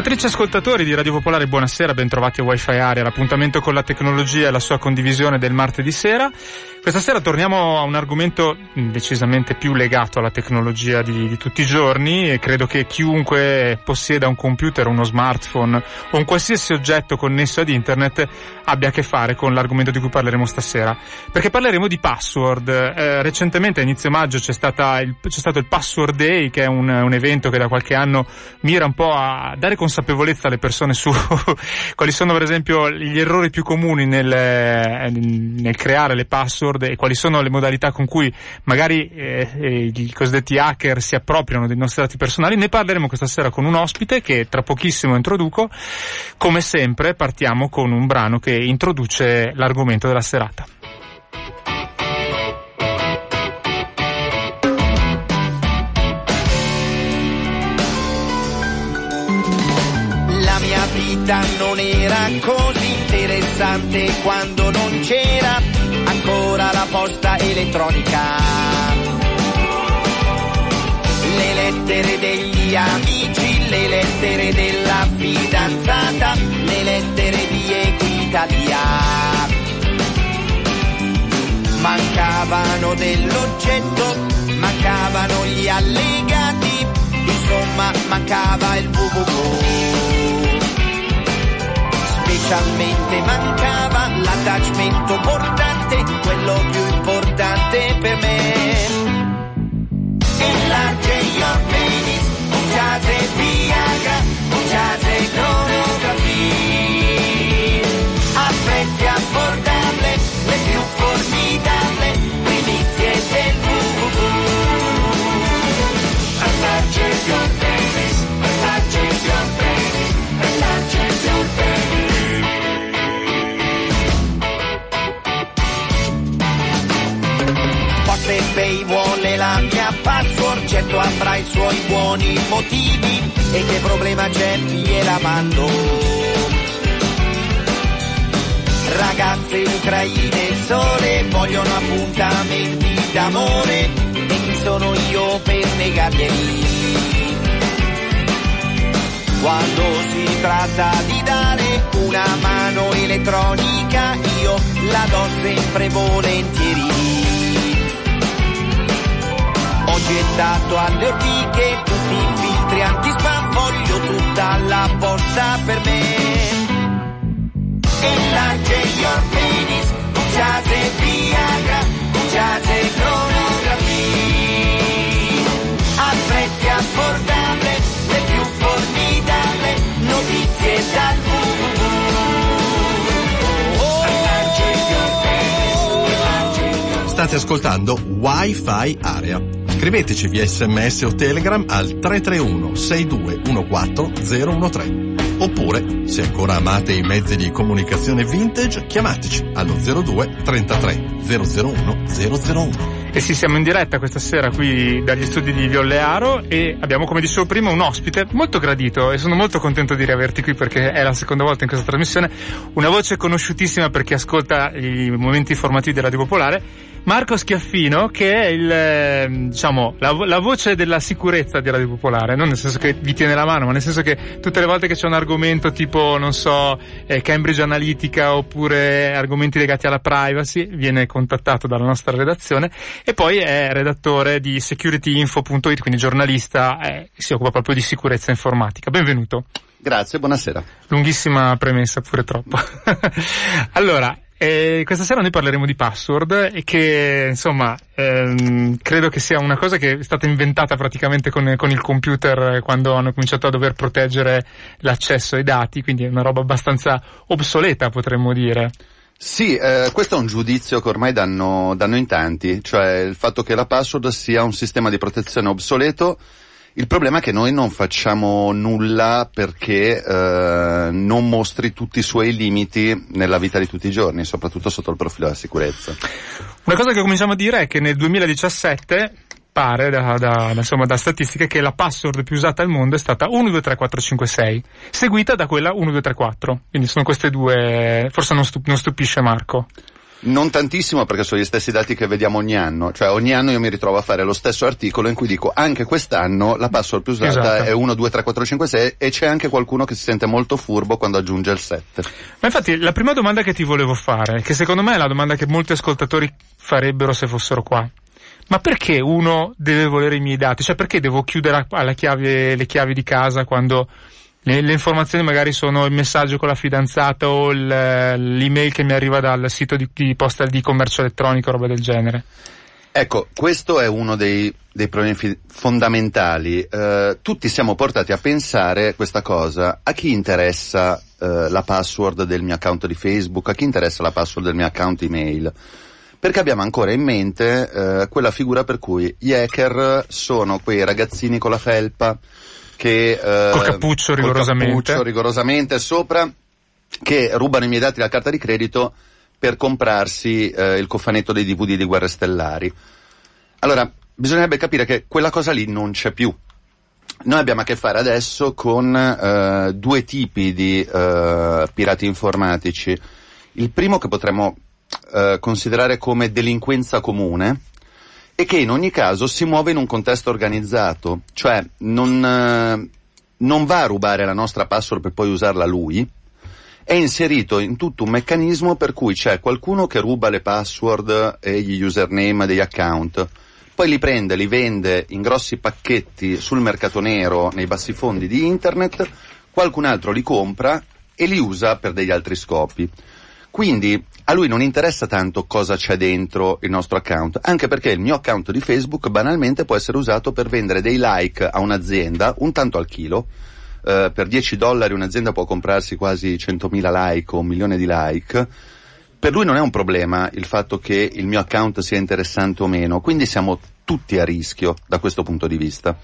Ascoltatrici e ascoltatori di Radio Popolare, buonasera, bentrovati a Wi-Fi Area, l'appuntamento con la tecnologia e la sua condivisione del martedì sera. Questa sera torniamo a un argomento decisamente più legato alla tecnologia di, di tutti i giorni e credo che chiunque possieda un computer, uno smartphone o un qualsiasi oggetto connesso ad internet abbia a che fare con l'argomento di cui parleremo stasera. Perché parleremo di password. Eh, recentemente a inizio maggio c'è, il, c'è, stato il Password Day, che è un, un evento che da qualche anno mira un po' a dare consapevolezza alle persone su quali sono per esempio gli errori più comuni nel, nel creare le password e quali sono le modalità con cui magari eh, eh, i cosiddetti hacker si appropriano dei nostri dati personali. Ne parleremo questa sera con un ospite che tra pochissimo introduco. Come sempre partiamo con un brano che introduce l'argomento della serata. non era così interessante quando non c'era ancora la posta elettronica. Le lettere degli amici, le lettere della fidanzata, le lettere di Equitalia. Mancavano dell'oggetto, mancavano gli allegati, insomma mancava il www specialmente mancava l'attachmento portante, quello più importante per me. Enlarge your penis, usate Viagra, usate cronografie, a prezzi affordabili, le più formidabili, certo avrà i suoi buoni motivi e che problema c'è, gliela mando. Ragazze ucraine sole vogliono appuntamenti d'amore e chi sono io per negarglieli? Quando si tratta di dare una mano elettronica io la do sempre volentieri gettato alle ortiche tutti i filtri anti-spam, voglio tutta la posta per me. Enlarge your penis, usate Viagra, usate cronografie. A prezzi affordabili, le più formidabili, notizie dal www. State ascoltando Wi-Fi Area Scriveteci via sms o telegram al 331 6214 013. Oppure, se ancora amate i mezzi di comunicazione vintage, chiamateci allo 02 33 001 001. E sì, siamo in diretta questa sera qui dagli studi di Viollearo e abbiamo, come dicevo prima, un ospite molto gradito e sono molto contento di riaverti qui perché è la seconda volta in questa trasmissione. Una voce conosciutissima per chi ascolta i momenti informativi della Radio Popolare Marco Schiaffino, che è il, ehm, diciamo, la, la, voce della sicurezza di Radio Popolare, non nel senso che vi tiene la mano, ma nel senso che tutte le volte che c'è un argomento tipo, non so, eh, Cambridge Analytica oppure argomenti legati alla privacy, viene contattato dalla nostra redazione e poi è redattore di securityinfo.it, quindi giornalista, eh, si occupa proprio di sicurezza informatica. Benvenuto. Grazie, buonasera. Lunghissima premessa, pure troppo. allora, E questa sera noi parleremo di password e che insomma ehm, credo che sia una cosa che è stata inventata praticamente con, con, il computer quando hanno cominciato a dover proteggere l'accesso ai dati, quindi è una roba abbastanza obsoleta potremmo dire. Sì, eh, questo è un giudizio che ormai danno, danno in tanti, cioè il fatto che la password sia un sistema di protezione obsoleto il problema è che noi non facciamo nulla perché eh, non mostri tutti i suoi limiti nella vita di tutti i giorni, soprattutto sotto il profilo della sicurezza. Una cosa che cominciamo a dire è che nel 2017 pare da, da, insomma, da statistiche che la password più usata al mondo è stata 123456, seguita da quella 1234. Quindi sono queste due, forse non, stup- non stupisce Marco. Non tantissimo perché sono gli stessi dati che vediamo ogni anno, cioè ogni anno io mi ritrovo a fare lo stesso articolo in cui dico anche quest'anno la password più usata esatto. è 1, 2, 3, 4, 5, 6 e c'è anche qualcuno che si sente molto furbo quando aggiunge il 7. Ma infatti la prima domanda che ti volevo fare, che secondo me è la domanda che molti ascoltatori farebbero se fossero qua, ma perché uno deve volere i miei dati? Cioè perché devo chiudere alla chiave, le chiavi di casa quando le, le, informazioni magari sono il messaggio con la fidanzata o il, l'email che mi arriva dal sito di, di posta di commercio elettronico, roba del genere. Ecco, questo è uno dei, dei problemi fi- fondamentali. Eh, tutti siamo portati a pensare questa cosa. A chi interessa eh, la password del mio account di Facebook? A chi interessa la password del mio account email? Perché abbiamo ancora in mente eh, quella figura per cui gli hacker sono quei ragazzini con la felpa che eh, col cappuccio rigorosamente. Col cappuccio rigorosamente sopra che rubano i miei dati dalla carta di credito per comprarsi eh, il cofanetto dei DVD di Guerre Stellari. Allora, bisognerebbe capire che quella cosa lì non c'è più. Noi abbiamo a che fare adesso con eh, due tipi di eh, pirati informatici. Il primo che potremmo eh, considerare come delinquenza comune, e che in ogni caso si muove in un contesto organizzato, cioè non, eh, non va a rubare la nostra password per poi usarla lui, è inserito in tutto un meccanismo per cui c'è qualcuno che ruba le password e gli username degli account, poi li prende, li vende in grossi pacchetti sul mercato nero nei bassi fondi di internet, qualcun altro li compra e li usa per degli altri scopi. Quindi a lui non interessa tanto cosa c'è dentro il nostro account, anche perché il mio account di Facebook banalmente può essere usato per vendere dei like a un'azienda, un tanto al chilo. Uh, per 10 dollari un'azienda può comprarsi quasi 100.000 like o un milione di like. Per lui non è un problema il fatto che il mio account sia interessante o meno, quindi siamo tutti a rischio da questo punto di vista.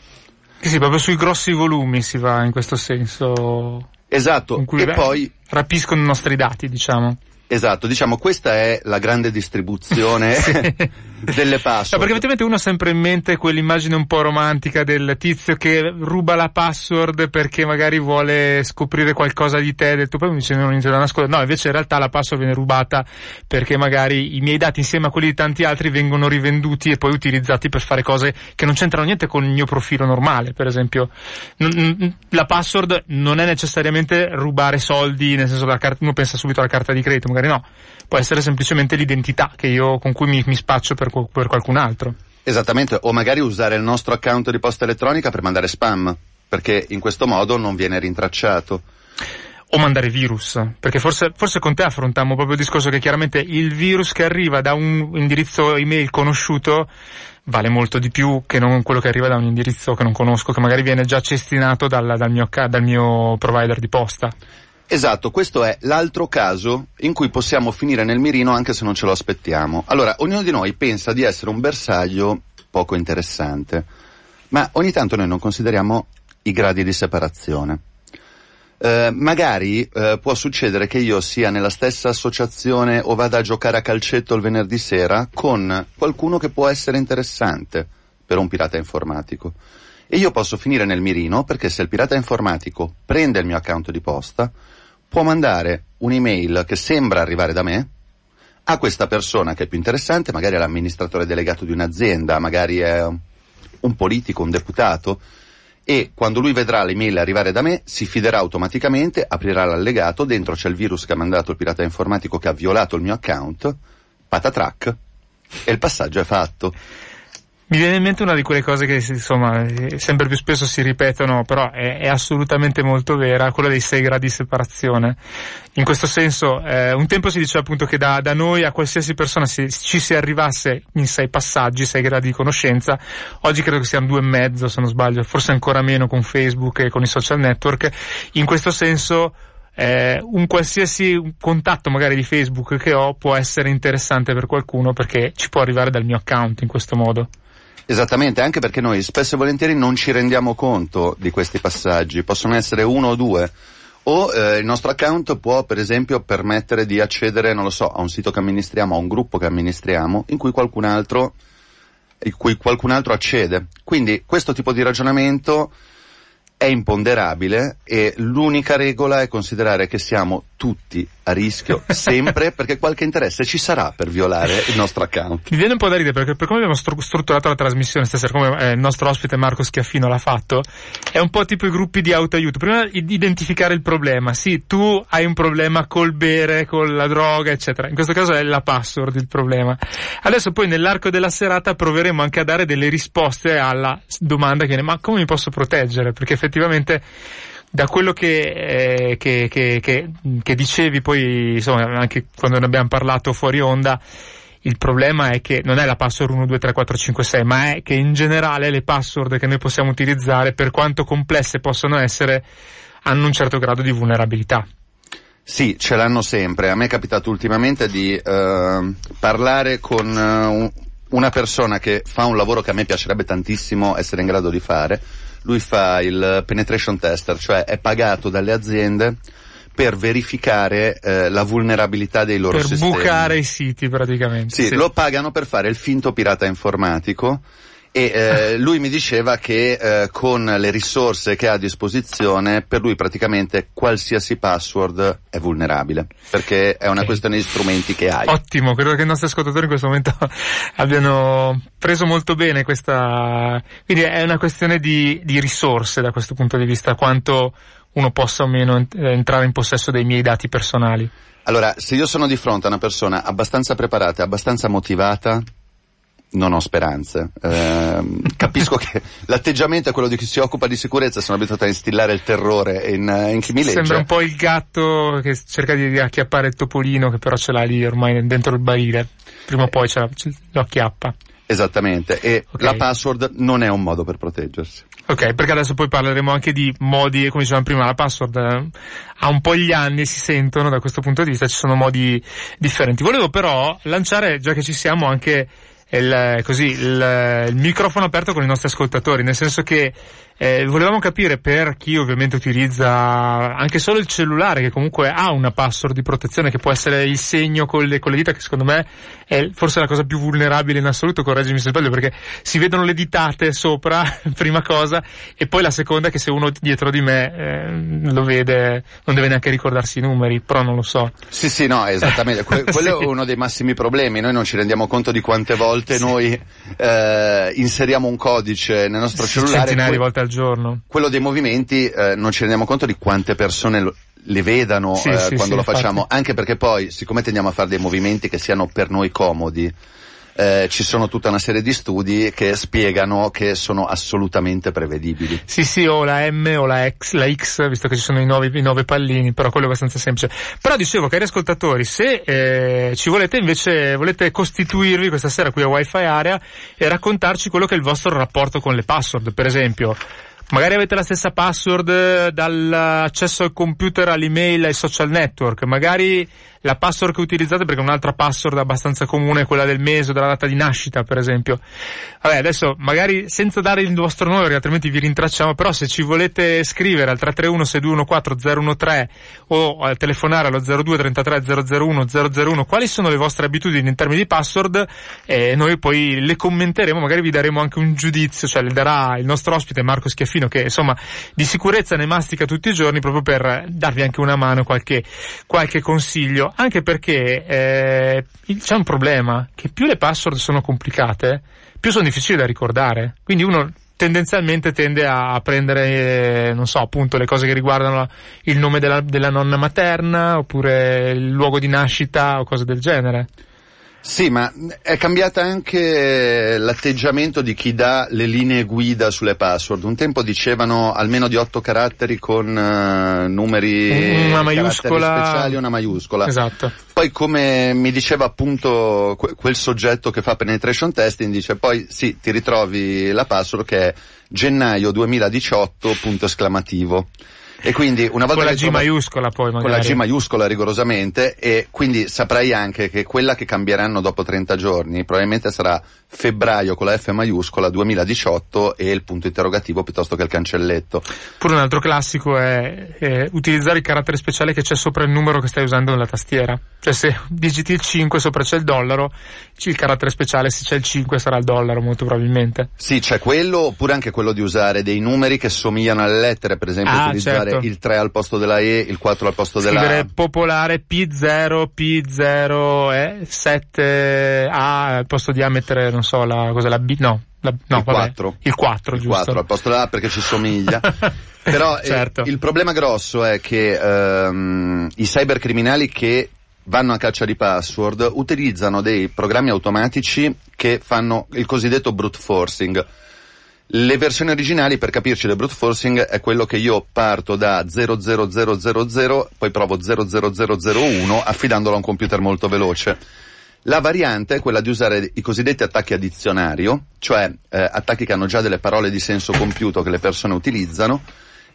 Sì, sì, proprio sui grossi volumi si va in questo senso. Esatto, e poi rapiscono i nostri dati, diciamo. Esatto, diciamo questa è la grande distribuzione delle password. No, perché effettivamente uno ha sempre in mente quell'immagine un po' romantica del tizio che ruba la password perché magari vuole scoprire qualcosa di te, del tuo poi mi dice non inizio da nascondere. No, invece in realtà la password viene rubata perché magari i miei dati insieme a quelli di tanti altri vengono rivenduti e poi utilizzati per fare cose che non c'entrano niente con il mio profilo normale, per esempio. La password non è necessariamente rubare soldi, nel senso che uno pensa subito alla carta di credito, magari no. Può essere semplicemente l'identità io, con cui mi, mi spaccio per, per qualcun altro. Esattamente, o magari usare il nostro account di posta elettronica per mandare spam, perché in questo modo non viene rintracciato o mandare virus, perché forse, forse, con te affrontiamo proprio il discorso che chiaramente il virus che arriva da un indirizzo email conosciuto vale molto di più che non quello che arriva da un indirizzo che non conosco, che magari viene già cestinato dal, dal, mio, dal mio provider di posta. Esatto, questo è l'altro caso in cui possiamo finire nel mirino anche se non ce lo aspettiamo. Allora, ognuno di noi pensa di essere un bersaglio poco interessante, ma ogni tanto noi non consideriamo i gradi di separazione. Eh, magari eh, può succedere che io sia nella stessa associazione o vada a giocare a calcetto il venerdì sera con qualcuno che può essere interessante per un pirata informatico. E io posso finire nel mirino perché se il pirata informatico prende il mio account di posta, può mandare un'email che sembra arrivare da me a questa persona che è più interessante, magari è l'amministratore delegato di un'azienda, magari è un politico, un deputato, e quando lui vedrà l'email arrivare da me si fiderà automaticamente, aprirà l'allegato, dentro c'è il virus che ha mandato il pirata informatico che ha violato il mio account, patatrack, e il passaggio è fatto. Mi viene in mente una di quelle cose che insomma sempre più spesso si ripetono, però è, è assolutamente molto vera, quella dei sei gradi di separazione. In questo senso, eh, un tempo si diceva appunto che da, da noi a qualsiasi persona si, ci si arrivasse in sei passaggi, sei gradi di conoscenza. Oggi credo che siano due e mezzo, se non sbaglio, forse ancora meno con Facebook e con i social network. In questo senso, eh, un qualsiasi contatto magari di Facebook che ho può essere interessante per qualcuno perché ci può arrivare dal mio account in questo modo. Esattamente, anche perché noi spesso e volentieri non ci rendiamo conto di questi passaggi, possono essere uno o due. O eh, il nostro account può, per esempio, permettere di accedere, non lo so, a un sito che amministriamo, a un gruppo che amministriamo, in cui qualcun altro, in cui qualcun altro accede. Quindi questo tipo di ragionamento è imponderabile e l'unica regola è considerare che siamo tutti a rischio sempre perché qualche interesse ci sarà per violare il nostro account. Mi viene un po' da ridere perché per come abbiamo stru- strutturato la trasmissione stasera, come eh, il nostro ospite Marco Schiaffino l'ha fatto, è un po' tipo i gruppi di autoaiuto. Prima identificare il problema. Sì, tu hai un problema col bere, con la droga, eccetera. In questo caso è la password il problema. Adesso poi nell'arco della serata proveremo anche a dare delle risposte alla domanda che viene ma come mi posso proteggere? Perché effettivamente da quello che, eh, che, che, che, dicevi poi, insomma, anche quando ne abbiamo parlato fuori onda, il problema è che non è la password 1, 2, 3, 4, 5, 6, ma è che in generale le password che noi possiamo utilizzare, per quanto complesse possono essere, hanno un certo grado di vulnerabilità. Sì, ce l'hanno sempre. A me è capitato ultimamente di uh, parlare con uh, una persona che fa un lavoro che a me piacerebbe tantissimo essere in grado di fare, lui fa il penetration tester, cioè è pagato dalle aziende per verificare eh, la vulnerabilità dei loro per sistemi. Per bucare i siti praticamente. Sì, sì, lo pagano per fare il finto pirata informatico e eh, lui mi diceva che eh, con le risorse che ha a disposizione, per lui praticamente qualsiasi password è vulnerabile, perché è una okay. questione di strumenti che hai. Ottimo, credo che i nostri ascoltatori in questo momento abbiano preso molto bene questa... Quindi è una questione di, di risorse da questo punto di vista, quanto uno possa o meno entrare in possesso dei miei dati personali. Allora, se io sono di fronte a una persona abbastanza preparata e abbastanza motivata, non ho speranze. Eh, capisco che l'atteggiamento è quello di chi si occupa di sicurezza, sono abituato a instillare il terrore in, in chi mi legge. Sembra un po' il gatto che cerca di acchiappare il topolino che però ce l'ha lì ormai dentro il barile. Prima o poi ce, ce lo acchiappa. Esattamente, e okay. la password non è un modo per proteggersi. Ok, perché adesso poi parleremo anche di modi, come dicevamo prima, la password eh, ha un po' gli anni, si sentono da questo punto di vista, ci sono modi differenti. Volevo però lanciare, già che ci siamo, anche il, così, il, il microfono aperto con i nostri ascoltatori, nel senso che eh, volevamo capire per chi ovviamente utilizza anche solo il cellulare, che comunque ha una password di protezione che può essere il segno con le, con le dita, che secondo me è forse la cosa più vulnerabile in assoluto, correggimi se sbaglio, perché si vedono le ditate sopra, prima cosa, e poi la seconda è che se uno dietro di me eh, lo vede, non deve neanche ricordarsi i numeri, però non lo so. Sì, sì, no, esattamente. Que- quello sì. è uno dei massimi problemi. Noi non ci rendiamo conto di quante volte sì. noi eh, inseriamo un codice nel nostro cellulare. Centinaia di volte al giorno. Quello dei movimenti eh, non ci rendiamo conto di quante persone lo, le vedano sì, eh, sì, quando sì, lo facciamo, infatti. anche perché poi, siccome tendiamo a fare dei movimenti che siano per noi comodi, eh, ci sono tutta una serie di studi che spiegano che sono assolutamente prevedibili. Sì, sì, o la M o la X, la X, visto che ci sono i nove, i nove pallini, però quello è abbastanza semplice. Però dicevo, cari ascoltatori, se eh, ci volete invece, volete costituirvi questa sera qui a Wi-Fi Area e raccontarci quello che è il vostro rapporto con le password, per esempio, Magari avete la stessa password dall'accesso al computer, all'email, ai social network, magari la password che utilizzate perché un'altra password abbastanza comune è quella del mese o della data di nascita, per esempio. Vabbè, adesso magari senza dare il vostro nome, perché altrimenti vi rintracciamo, però se ci volete scrivere al 331 6214 013 o a telefonare allo 02 33 001 001 quali sono le vostre abitudini in termini di password e noi poi le commenteremo, magari vi daremo anche un giudizio, cioè le darà il nostro ospite Marco Schiaffino che insomma di sicurezza ne mastica tutti i giorni proprio per darvi anche una mano, qualche, qualche consiglio anche perché eh, c'è un problema, che più le password sono complicate, più sono difficili da ricordare. Quindi uno tendenzialmente tende a prendere, eh, non so, appunto le cose che riguardano il nome della, della nonna materna, oppure il luogo di nascita o cose del genere. Sì, ma è cambiata anche l'atteggiamento di chi dà le linee guida sulle password. Un tempo dicevano almeno di otto caratteri con uh, numeri una maiuscola speciali una maiuscola. Esatto. Poi come mi diceva appunto quel soggetto che fa penetration testing dice poi sì, ti ritrovi la password che è gennaio 2018 punto esclamativo. E quindi una volta con la G maiuscola poi magari. Con la G maiuscola rigorosamente e quindi saprai anche che quella che cambieranno dopo 30 giorni probabilmente sarà febbraio con la F maiuscola 2018 e il punto interrogativo piuttosto che il cancelletto. Pure un altro classico è, è utilizzare il carattere speciale che c'è sopra il numero che stai usando nella tastiera. Cioè se digiti il 5 sopra c'è il dollaro, il carattere speciale se c'è il 5 sarà il dollaro molto probabilmente. Sì, c'è quello oppure anche quello di usare dei numeri che somigliano alle lettere, per esempio Ah, utilizzare certo. il 3 al posto della E, il 4 al posto della Scrivere A. popolare P0, P0, eh, 7A al posto di A mettere, non so, la, cos'è, la B, no. La, no, Il vabbè. 4. Il 4, il giusto. 4 al posto della A perché ci somiglia. Però eh, certo. il problema grosso è che ehm, i cybercriminali che vanno a caccia di password utilizzano dei programmi automatici che fanno il cosiddetto brute forcing. Le versioni originali, per capirci, del brute forcing è quello che io parto da 00000, poi provo 00001 affidandolo a un computer molto veloce. La variante è quella di usare i cosiddetti attacchi a dizionario, cioè eh, attacchi che hanno già delle parole di senso compiuto che le persone utilizzano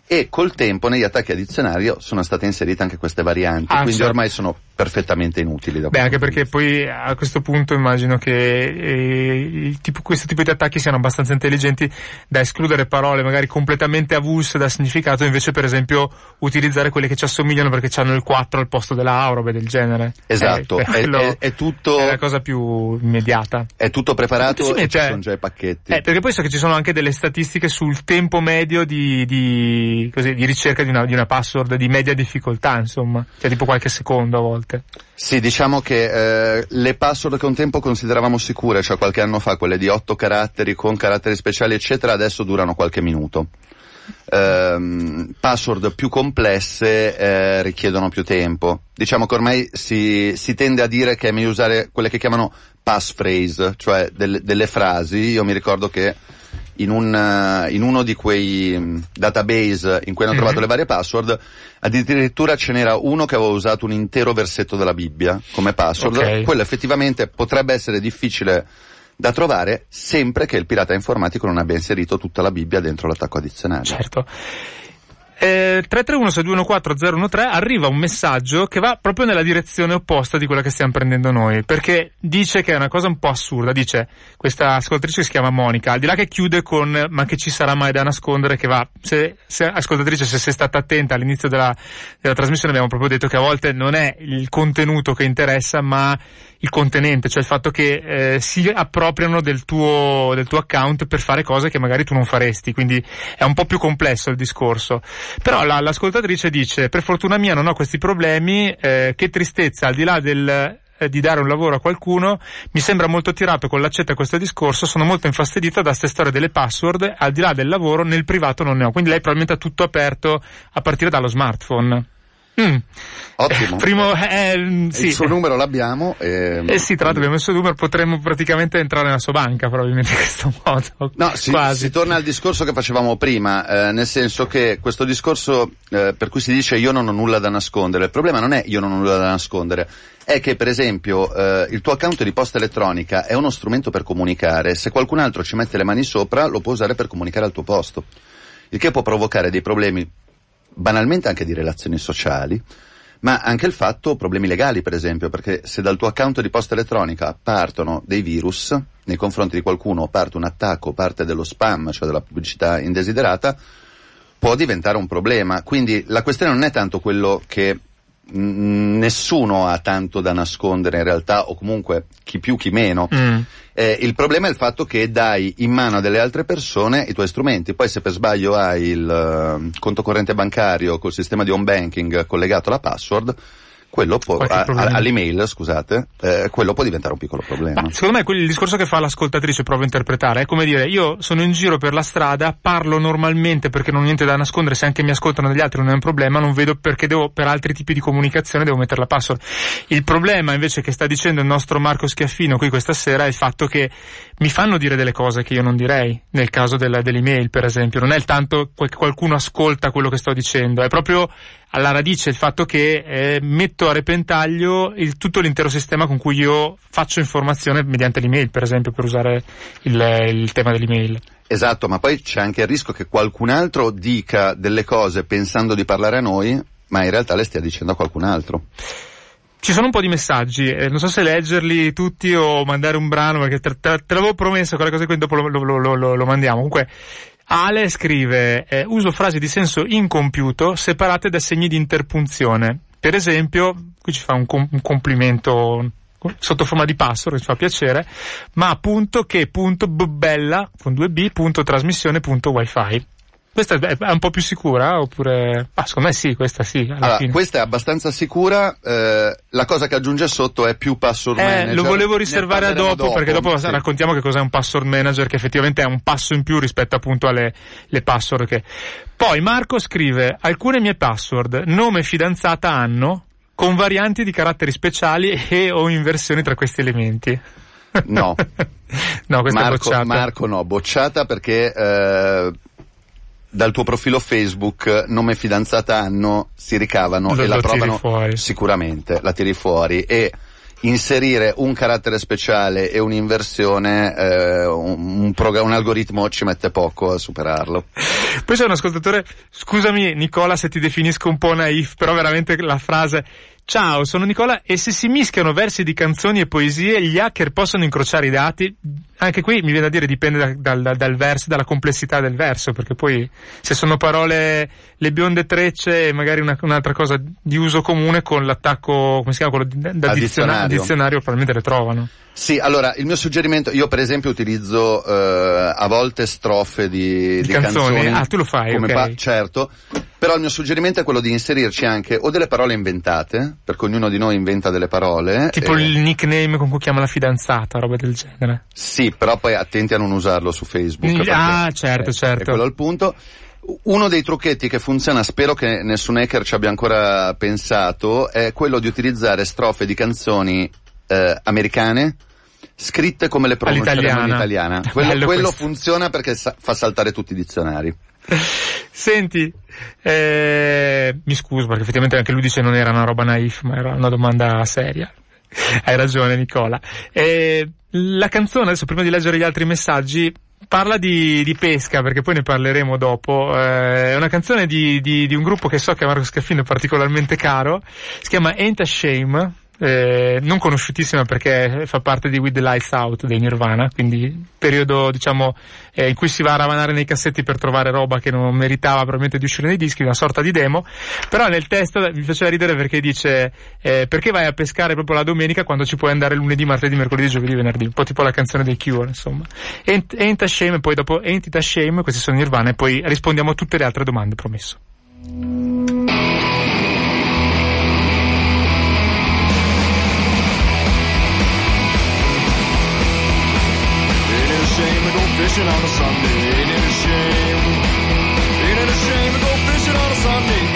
e col tempo negli attacchi a dizionario sono state inserite anche queste varianti, Ah, quindi ormai sono perfettamente inutili. Da Beh, anche perché poi a questo punto immagino che eh, tipo- questo tipo di attacchi siano abbastanza intelligenti da escludere parole magari completamente avulse dal significato, invece per esempio utilizzare quelle che ci assomigliano perché hanno il 4 al posto della A o robe del genere. Esatto, Eh, è, è- è tutto, è la cosa più immediata. è tutto preparato Sì, e ci cioè- sono già i pacchetti. Eh, perché poi so che ci sono anche delle statistiche sul tempo medio di, di, così, di ricerca di una, di una password di media difficoltà, insomma. Cioè tipo qualche secondo a volte. Sì, diciamo che eh, le password che un tempo consideravamo sicure, cioè qualche anno fa, quelle di otto caratteri con caratteri speciali eccetera, adesso durano qualche minuto. Ehm, password più complesse eh, richiedono più tempo. Diciamo che ormai si, si tende a dire che è meglio usare quelle che chiamano passphrase, cioè delle, delle frasi. Io mi ricordo che in, un, eh, in uno di quei mm, database in cui hanno trovato le varie password, addirittura ce n'era uno che aveva usato un intero versetto della Bibbia come password. Ok. Quello effettivamente potrebbe essere difficile da trovare sempre che il pirata informatico non abbia inserito tutta la Bibbia dentro l'attacco addizionale. Certo. Eh, 331-6214013 arriva un messaggio che va proprio nella direzione opposta di quella che stiamo prendendo noi, perché dice che è una cosa un po' assurda, dice questa ascoltatrice che si chiama Monica, al di là che chiude con ma che ci sarà mai da nascondere? che va, se, se ascoltatrice se sei stata attenta all'inizio della, della trasmissione abbiamo proprio detto che a volte non è il contenuto che interessa ma il contenente, cioè il fatto che eh, si appropriano del tuo, del tuo account per fare cose che magari tu non faresti, quindi è un po' più complesso il discorso. Però la- l'ascoltatrice dice, per fortuna mia non ho questi problemi, eh, che tristezza, al di là del eh, di dare un lavoro a qualcuno, mi sembra molto tirato con l'accetta questo discorso, sono molto infastidita da ste storie delle password, al di là del lavoro, nel privato non ne ho, quindi lei probabilmente ha tutto aperto a partire dallo smartphone. Mm. Ottimo. Primo, eh, mm, sì. Il suo numero l'abbiamo. E... Eh sì, tra l'altro abbiamo il suo numero, potremmo praticamente entrare nella sua banca probabilmente in questo modo. No, si, si torna al discorso che facevamo prima, eh, nel senso che questo discorso eh, per cui si dice io non ho nulla da nascondere, il problema non è io non ho nulla da nascondere, è che per esempio eh, il tuo account di posta elettronica è uno strumento per comunicare, se qualcun altro ci mette le mani sopra lo può usare per comunicare al tuo posto, il che può provocare dei problemi banalmente anche di relazioni sociali, ma anche il fatto problemi legali, per esempio, perché se dal tuo account di posta elettronica partono dei virus nei confronti di qualcuno, parte un attacco, parte dello spam, cioè della pubblicità indesiderata, può diventare un problema. Quindi la questione non è tanto quello che nessuno ha tanto da nascondere in realtà, o comunque chi più chi meno. Mm. Eh, il problema è il fatto che dai in mano a delle altre persone i tuoi strumenti, poi se per sbaglio hai il eh, conto corrente bancario col sistema di home banking collegato alla password, quello può, a, all'email, scusate, eh, quello può diventare un piccolo problema. Ma secondo me il discorso che fa l'ascoltatrice provo a interpretare è come dire, io sono in giro per la strada, parlo normalmente perché non ho niente da nascondere, se anche mi ascoltano degli altri non è un problema, non vedo perché devo, per altri tipi di comunicazione devo mettere la password. Il problema invece che sta dicendo il nostro Marco Schiaffino qui questa sera è il fatto che mi fanno dire delle cose che io non direi, nel caso della, dell'email per esempio, non è il tanto che qualcuno ascolta quello che sto dicendo, è proprio alla radice il fatto che eh, metto a repentaglio il, tutto l'intero sistema con cui io faccio informazione mediante l'email, per esempio, per usare il, il tema dell'email. Esatto, ma poi c'è anche il rischio che qualcun altro dica delle cose pensando di parlare a noi, ma in realtà le stia dicendo a qualcun altro. Ci sono un po' di messaggi, eh, non so se leggerli tutti o mandare un brano perché te, te, l'avevo promesso, quelle cose qui dopo lo, lo, lo, lo mandiamo. Comunque, Ale scrive, eh, uso frasi di senso incompiuto separate da segni di interpunzione. Per esempio, qui ci fa un, com- un complimento sotto forma di password, ci fa piacere, ma punto che punto bella con due b punto trasmissione punto wifi. Questa è un po' più sicura oppure... Ah, secondo me sì, questa sì. Allora, fine. questa è abbastanza sicura, eh, la cosa che aggiunge sotto è più password eh, manager. Lo volevo riservare a dopo, dopo, perché dopo sì. raccontiamo che cos'è un password manager che effettivamente è un passo in più rispetto appunto alle le password che... Poi Marco scrive alcune mie password, nome fidanzata anno, con varianti di caratteri speciali e o inversioni tra questi elementi. No. no, questa Marco, è bocciata. Marco no, bocciata perché eh, dal tuo profilo Facebook nome fidanzata hanno si ricavano Lo, e la provano fuori. sicuramente, la tiri fuori e inserire un carattere speciale e un'inversione, eh, un, un, un, algoritmo ci mette poco a superarlo. Poi c'è un ascoltatore, scusami Nicola se ti definisco un po' naif, però veramente la frase Ciao, sono Nicola e se si mischiano versi di canzoni e poesie gli hacker possono incrociare i dati? Anche qui mi viene da dire dipende dal, dal, dal verso, dalla complessità del verso, perché poi se sono parole le bionde trecce e magari una, un'altra cosa di uso comune con l'attacco, come si chiama, quello da dizionario. dizionario. dizionario probabilmente le trovano. Sì, allora il mio suggerimento, io per esempio utilizzo eh, a volte strofe di, di, di canzoni. canzoni. Ah, tu lo fai, come okay. pa- certo. Però il mio suggerimento è quello di inserirci anche o delle parole inventate, perché ognuno di noi inventa delle parole. Tipo eh, il nickname con cui chiama la fidanzata, roba del genere. Sì, però poi attenti a non usarlo su Facebook. Ah, certo, è, certo. È quello il punto. Uno dei trucchetti che funziona, spero che nessun hacker ci abbia ancora pensato, è quello di utilizzare strofe di canzoni eh, americane scritte come le pronunceremo in italiana. Quello, quello funziona perché sa- fa saltare tutti i dizionari. Senti, eh, mi scuso perché effettivamente anche lui dice non era una roba naif, ma era una domanda seria. Hai ragione Nicola. Eh, la canzone, adesso prima di leggere gli altri messaggi, parla di, di pesca, perché poi ne parleremo dopo. Eh, è una canzone di, di, di, un gruppo che so che a Marco Scaffino è particolarmente caro, si chiama Ain't a Shame, eh, non conosciutissima perché fa parte di With the Lights Out dei Nirvana, quindi periodo diciamo eh, in cui si va a ravanare nei cassetti per trovare roba che non meritava probabilmente di uscire nei dischi, una sorta di demo, però nel testo mi faceva ridere perché dice eh, perché vai a pescare proprio la domenica quando ci puoi andare lunedì, martedì, mercoledì, giovedì, venerdì, un po' tipo la canzone dei Cure, insomma. Ain't, ain't a shame, poi dopo Ain't it a shame, questi sono Nirvana e poi rispondiamo a tutte le altre domande, promesso. Fishing on a Sunday. Ain't it a shame? Ain't it a shame to go fishing on a Sunday?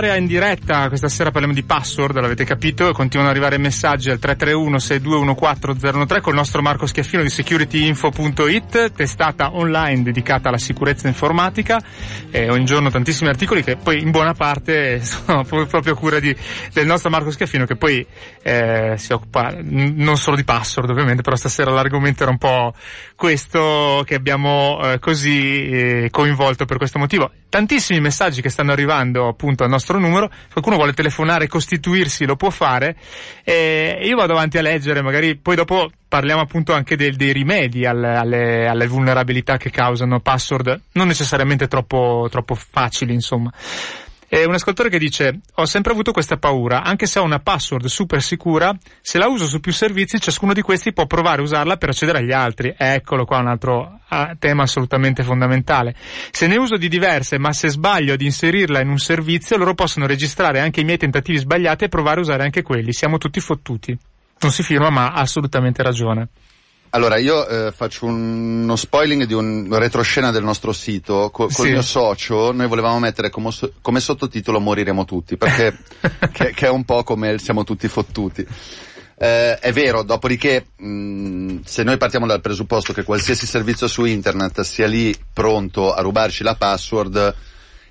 Area in diretta, questa sera parliamo di password, l'avete capito, continuano ad arrivare messaggi al 331-6214-013 col nostro Marco Schiaffino di securityinfo.it, testata online dedicata alla sicurezza informatica, e ogni giorno tantissimi articoli che poi in buona parte sono proprio a cura di, del nostro Marco Schiaffino che poi eh, si occupa non solo di password ovviamente, però stasera l'argomento era un po' questo che abbiamo eh, così eh, coinvolto per questo motivo. Tantissimi messaggi che stanno arrivando appunto al nostro numero, qualcuno vuole telefonare, costituirsi, lo può fare, e io vado avanti a leggere, magari poi dopo parliamo appunto anche del, dei rimedi alle, alle, alle, vulnerabilità che causano password, non necessariamente troppo, troppo facili insomma. E un ascoltatore che dice, ho sempre avuto questa paura, anche se ho una password super sicura, se la uso su più servizi, ciascuno di questi può provare a usarla per accedere agli altri. Eccolo qua un altro uh, tema assolutamente fondamentale. Se ne uso di diverse, ma se sbaglio ad inserirla in un servizio, loro possono registrare anche i miei tentativi sbagliati e provare a usare anche quelli. Siamo tutti fottuti. Non si firma, ma ha assolutamente ragione. Allora, io eh, faccio un, uno spoiling di un retroscena del nostro sito. Co- col mio socio noi volevamo mettere come, so- come sottotitolo Moriremo tutti, perché che, che, è un po' come il siamo tutti fottuti. Eh, è vero, dopodiché mh, se noi partiamo dal presupposto che qualsiasi servizio su internet sia lì pronto a rubarci la password,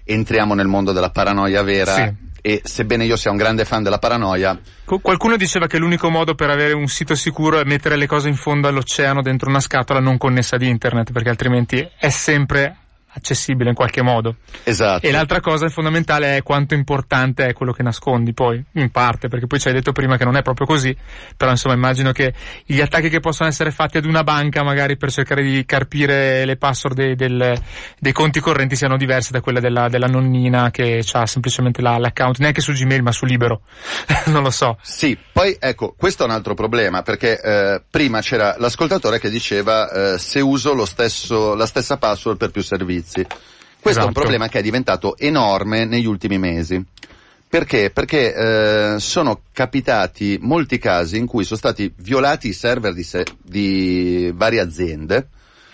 entriamo nel mondo della paranoia vera. Sì e sebbene io sia un grande fan della paranoia. Qualcuno diceva che l'unico modo per avere un sito sicuro è mettere le cose in fondo all'oceano dentro una scatola non connessa ad internet, perché altrimenti è sempre accessibile in qualche modo. Esatto. E l'altra cosa fondamentale è quanto importante è quello che nascondi poi, in parte, perché poi ci hai detto prima che non è proprio così, però insomma immagino che gli attacchi che possono essere fatti ad una banca magari per cercare di carpire le password dei, del, dei conti correnti siano diverse da quelle della, della nonnina che ha semplicemente la, l'account, neanche su Gmail ma su Libero, non lo so. Sì, poi ecco, questo è un altro problema, perché eh, prima c'era l'ascoltatore che diceva eh, se uso lo stesso, la stessa password per più servizi servizi. Questo esatto. è un esatto. problema che è diventato enorme negli ultimi mesi. Perché? Perché eh, sono capitati molti casi in cui sono stati violati i server di, se- di varie aziende.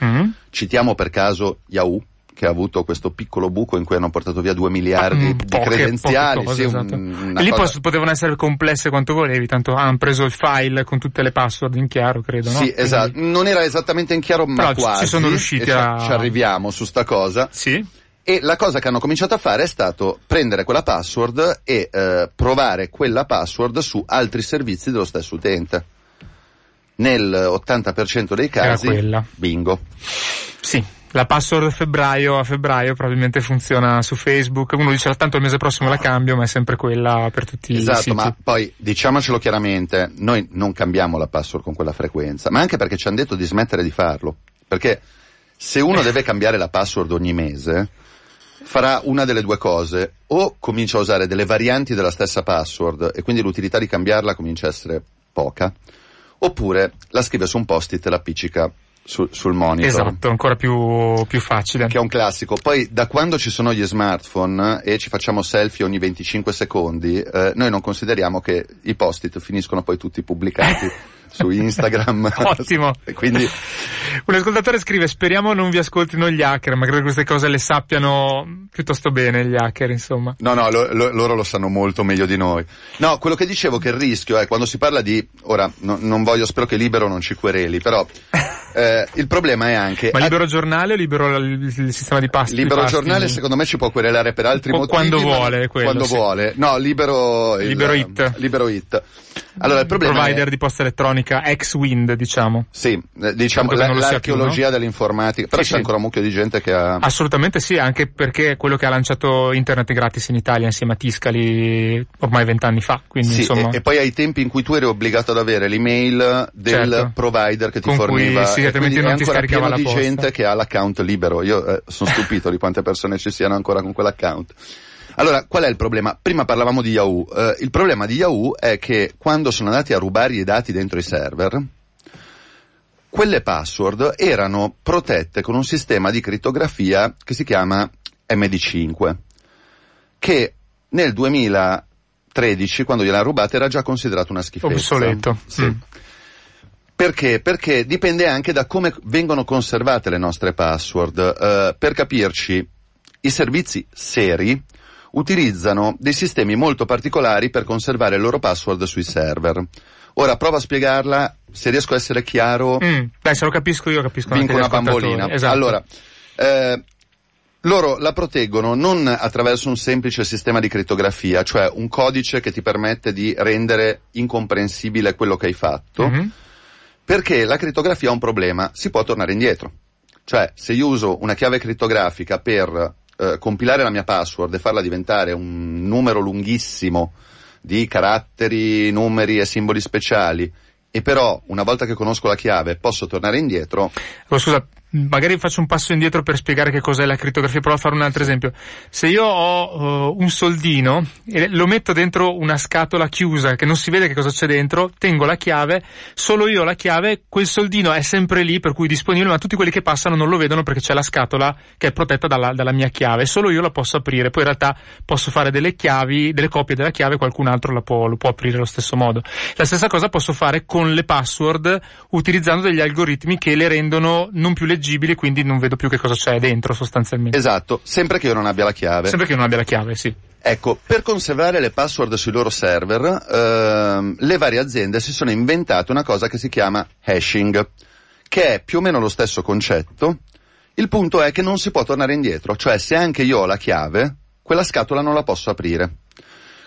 Mm-hmm. Citiamo per caso Yahoo, che ha avuto questo piccolo buco in cui hanno portato via due miliardi mm, di credenziali. Poche cose, sì, esatto. un, lì cosa... potevano essere complesse quanto volevi, tanto hanno preso il file con tutte le password in chiaro, credo. Sì, no? esatto. Quindi... Non era esattamente in chiaro, ma Però quasi. ci sono riusciti a... Ci arriviamo su sta cosa. Sì. E la cosa che hanno cominciato a fare è stato prendere quella password e eh, provare quella password su altri servizi dello stesso utente. Nel 80% dei casi, bingo. Sì, la password febbraio a febbraio probabilmente funziona su Facebook. Uno dice tanto il mese prossimo la cambio, ma è sempre quella per tutti esatto, i siti. Esatto, ma poi diciamocelo chiaramente, noi non cambiamo la password con quella frequenza, ma anche perché ci hanno detto di smettere di farlo. Perché se uno deve cambiare la password ogni mese, farà una delle due cose, o comincia a usare delle varianti della stessa password e quindi l'utilità di cambiarla comincia a essere poca, oppure la scrive su un post-it e la appiccica sul, sul monitor. Esatto, ancora più, più, facile. Che è un classico. Poi da quando ci sono gli smartphone e ci facciamo selfie ogni 25 secondi, eh, noi non consideriamo che i post-it finiscono poi tutti pubblicati. su Instagram. Ottimo. quindi... Un ascoltatore scrive, speriamo non vi ascoltino gli hacker, ma credo che queste cose le sappiano piuttosto bene gli hacker, insomma. No, no, lo, lo, loro lo sanno molto meglio di noi. No, quello che dicevo che il rischio è quando si parla di, ora, no, non voglio, spero che Libero non ci quereli, però eh, il problema è anche... Ma Libero Giornale o Libero il, il sistema di pasti? Libero pasti? Giornale secondo me ci può querelare per altri motivi. Quando vuole, quello, Quando sì. vuole. No, Libero... Libero il, It. Libero It. Allora, il problema provider è... di posta elettronica ex-Wind, diciamo. Sì, eh, diciamo la, l'archeologia no? dell'informatica, però sì, c'è sì. ancora un mucchio di gente che ha... Assolutamente sì, anche perché è quello che ha lanciato internet gratis in Italia insieme a Tiscali ormai vent'anni fa, quindi sì, insomma... E, e, poi ai tempi in cui tu eri obbligato ad avere l'email del certo. provider che ti Con forniva... Cui, sì, e quindi non è ancora ti pieno la di posta. gente che ha l'account libero. Io eh, sono stupito di quante persone ci siano ancora con quell'account. Allora, qual è il problema? Prima parlavamo di Yahoo. Eh, il problema di Yahoo è che quando sono andati a rubare i dati dentro i server, quelle password erano protette con un sistema di crittografia che si chiama MD5, che nel 2013, quando gliel'hanno rubata, era già considerato una schifezza. Obsoleto. Sì. Mm. Perché? Perché dipende anche da come vengono conservate le nostre password. Uh, per capirci, i servizi seri utilizzano dei sistemi molto particolari per conservare le loro password sui server. Ora provo a spiegarla, se riesco a essere chiaro. Mm, dai, se lo capisco io capisco vinco anche una bambolina. Esatto. Allora, eh, loro la proteggono non attraverso un semplice sistema di crittografia, cioè un codice che ti permette di rendere incomprensibile quello che hai fatto, Mhm. Perché la crittografia ha un problema, si può tornare indietro. Cioè, se io uso una chiave crittografica per eh, compilare la mia password e farla diventare un numero lunghissimo di caratteri, numeri e simboli speciali, e però una volta che conosco la chiave posso tornare indietro, Oh, scusa, magari faccio un passo indietro per spiegare che cos'è la crittografia, provo a fare un altro esempio. Se io ho uh, un soldino e lo metto dentro una scatola chiusa che non si vede che cosa c'è dentro, tengo la chiave, solo io ho la chiave, quel soldino è sempre lì, per cui è disponibile, ma tutti quelli che passano non lo vedono perché c'è la scatola che è protetta dalla, dalla mia chiave, solo io la posso aprire, poi in realtà posso fare delle chiavi, delle copie della chiave, qualcun altro la può, lo può aprire allo stesso modo. La stessa cosa posso fare con le password utilizzando degli algoritmi che le rendono non più leggibili, quindi non vedo più che cosa c'è dentro sostanzialmente. esatto, sempre che io non abbia la chiave. Sempre che non abbia la chiave, sì. Ecco, per conservare le password sui loro server, ehm, le varie aziende si sono inventate una cosa che si chiama hashing, che è più o meno lo stesso concetto. Il punto è che non si può tornare indietro, cioè se anche io ho la chiave, quella scatola non la posso aprire.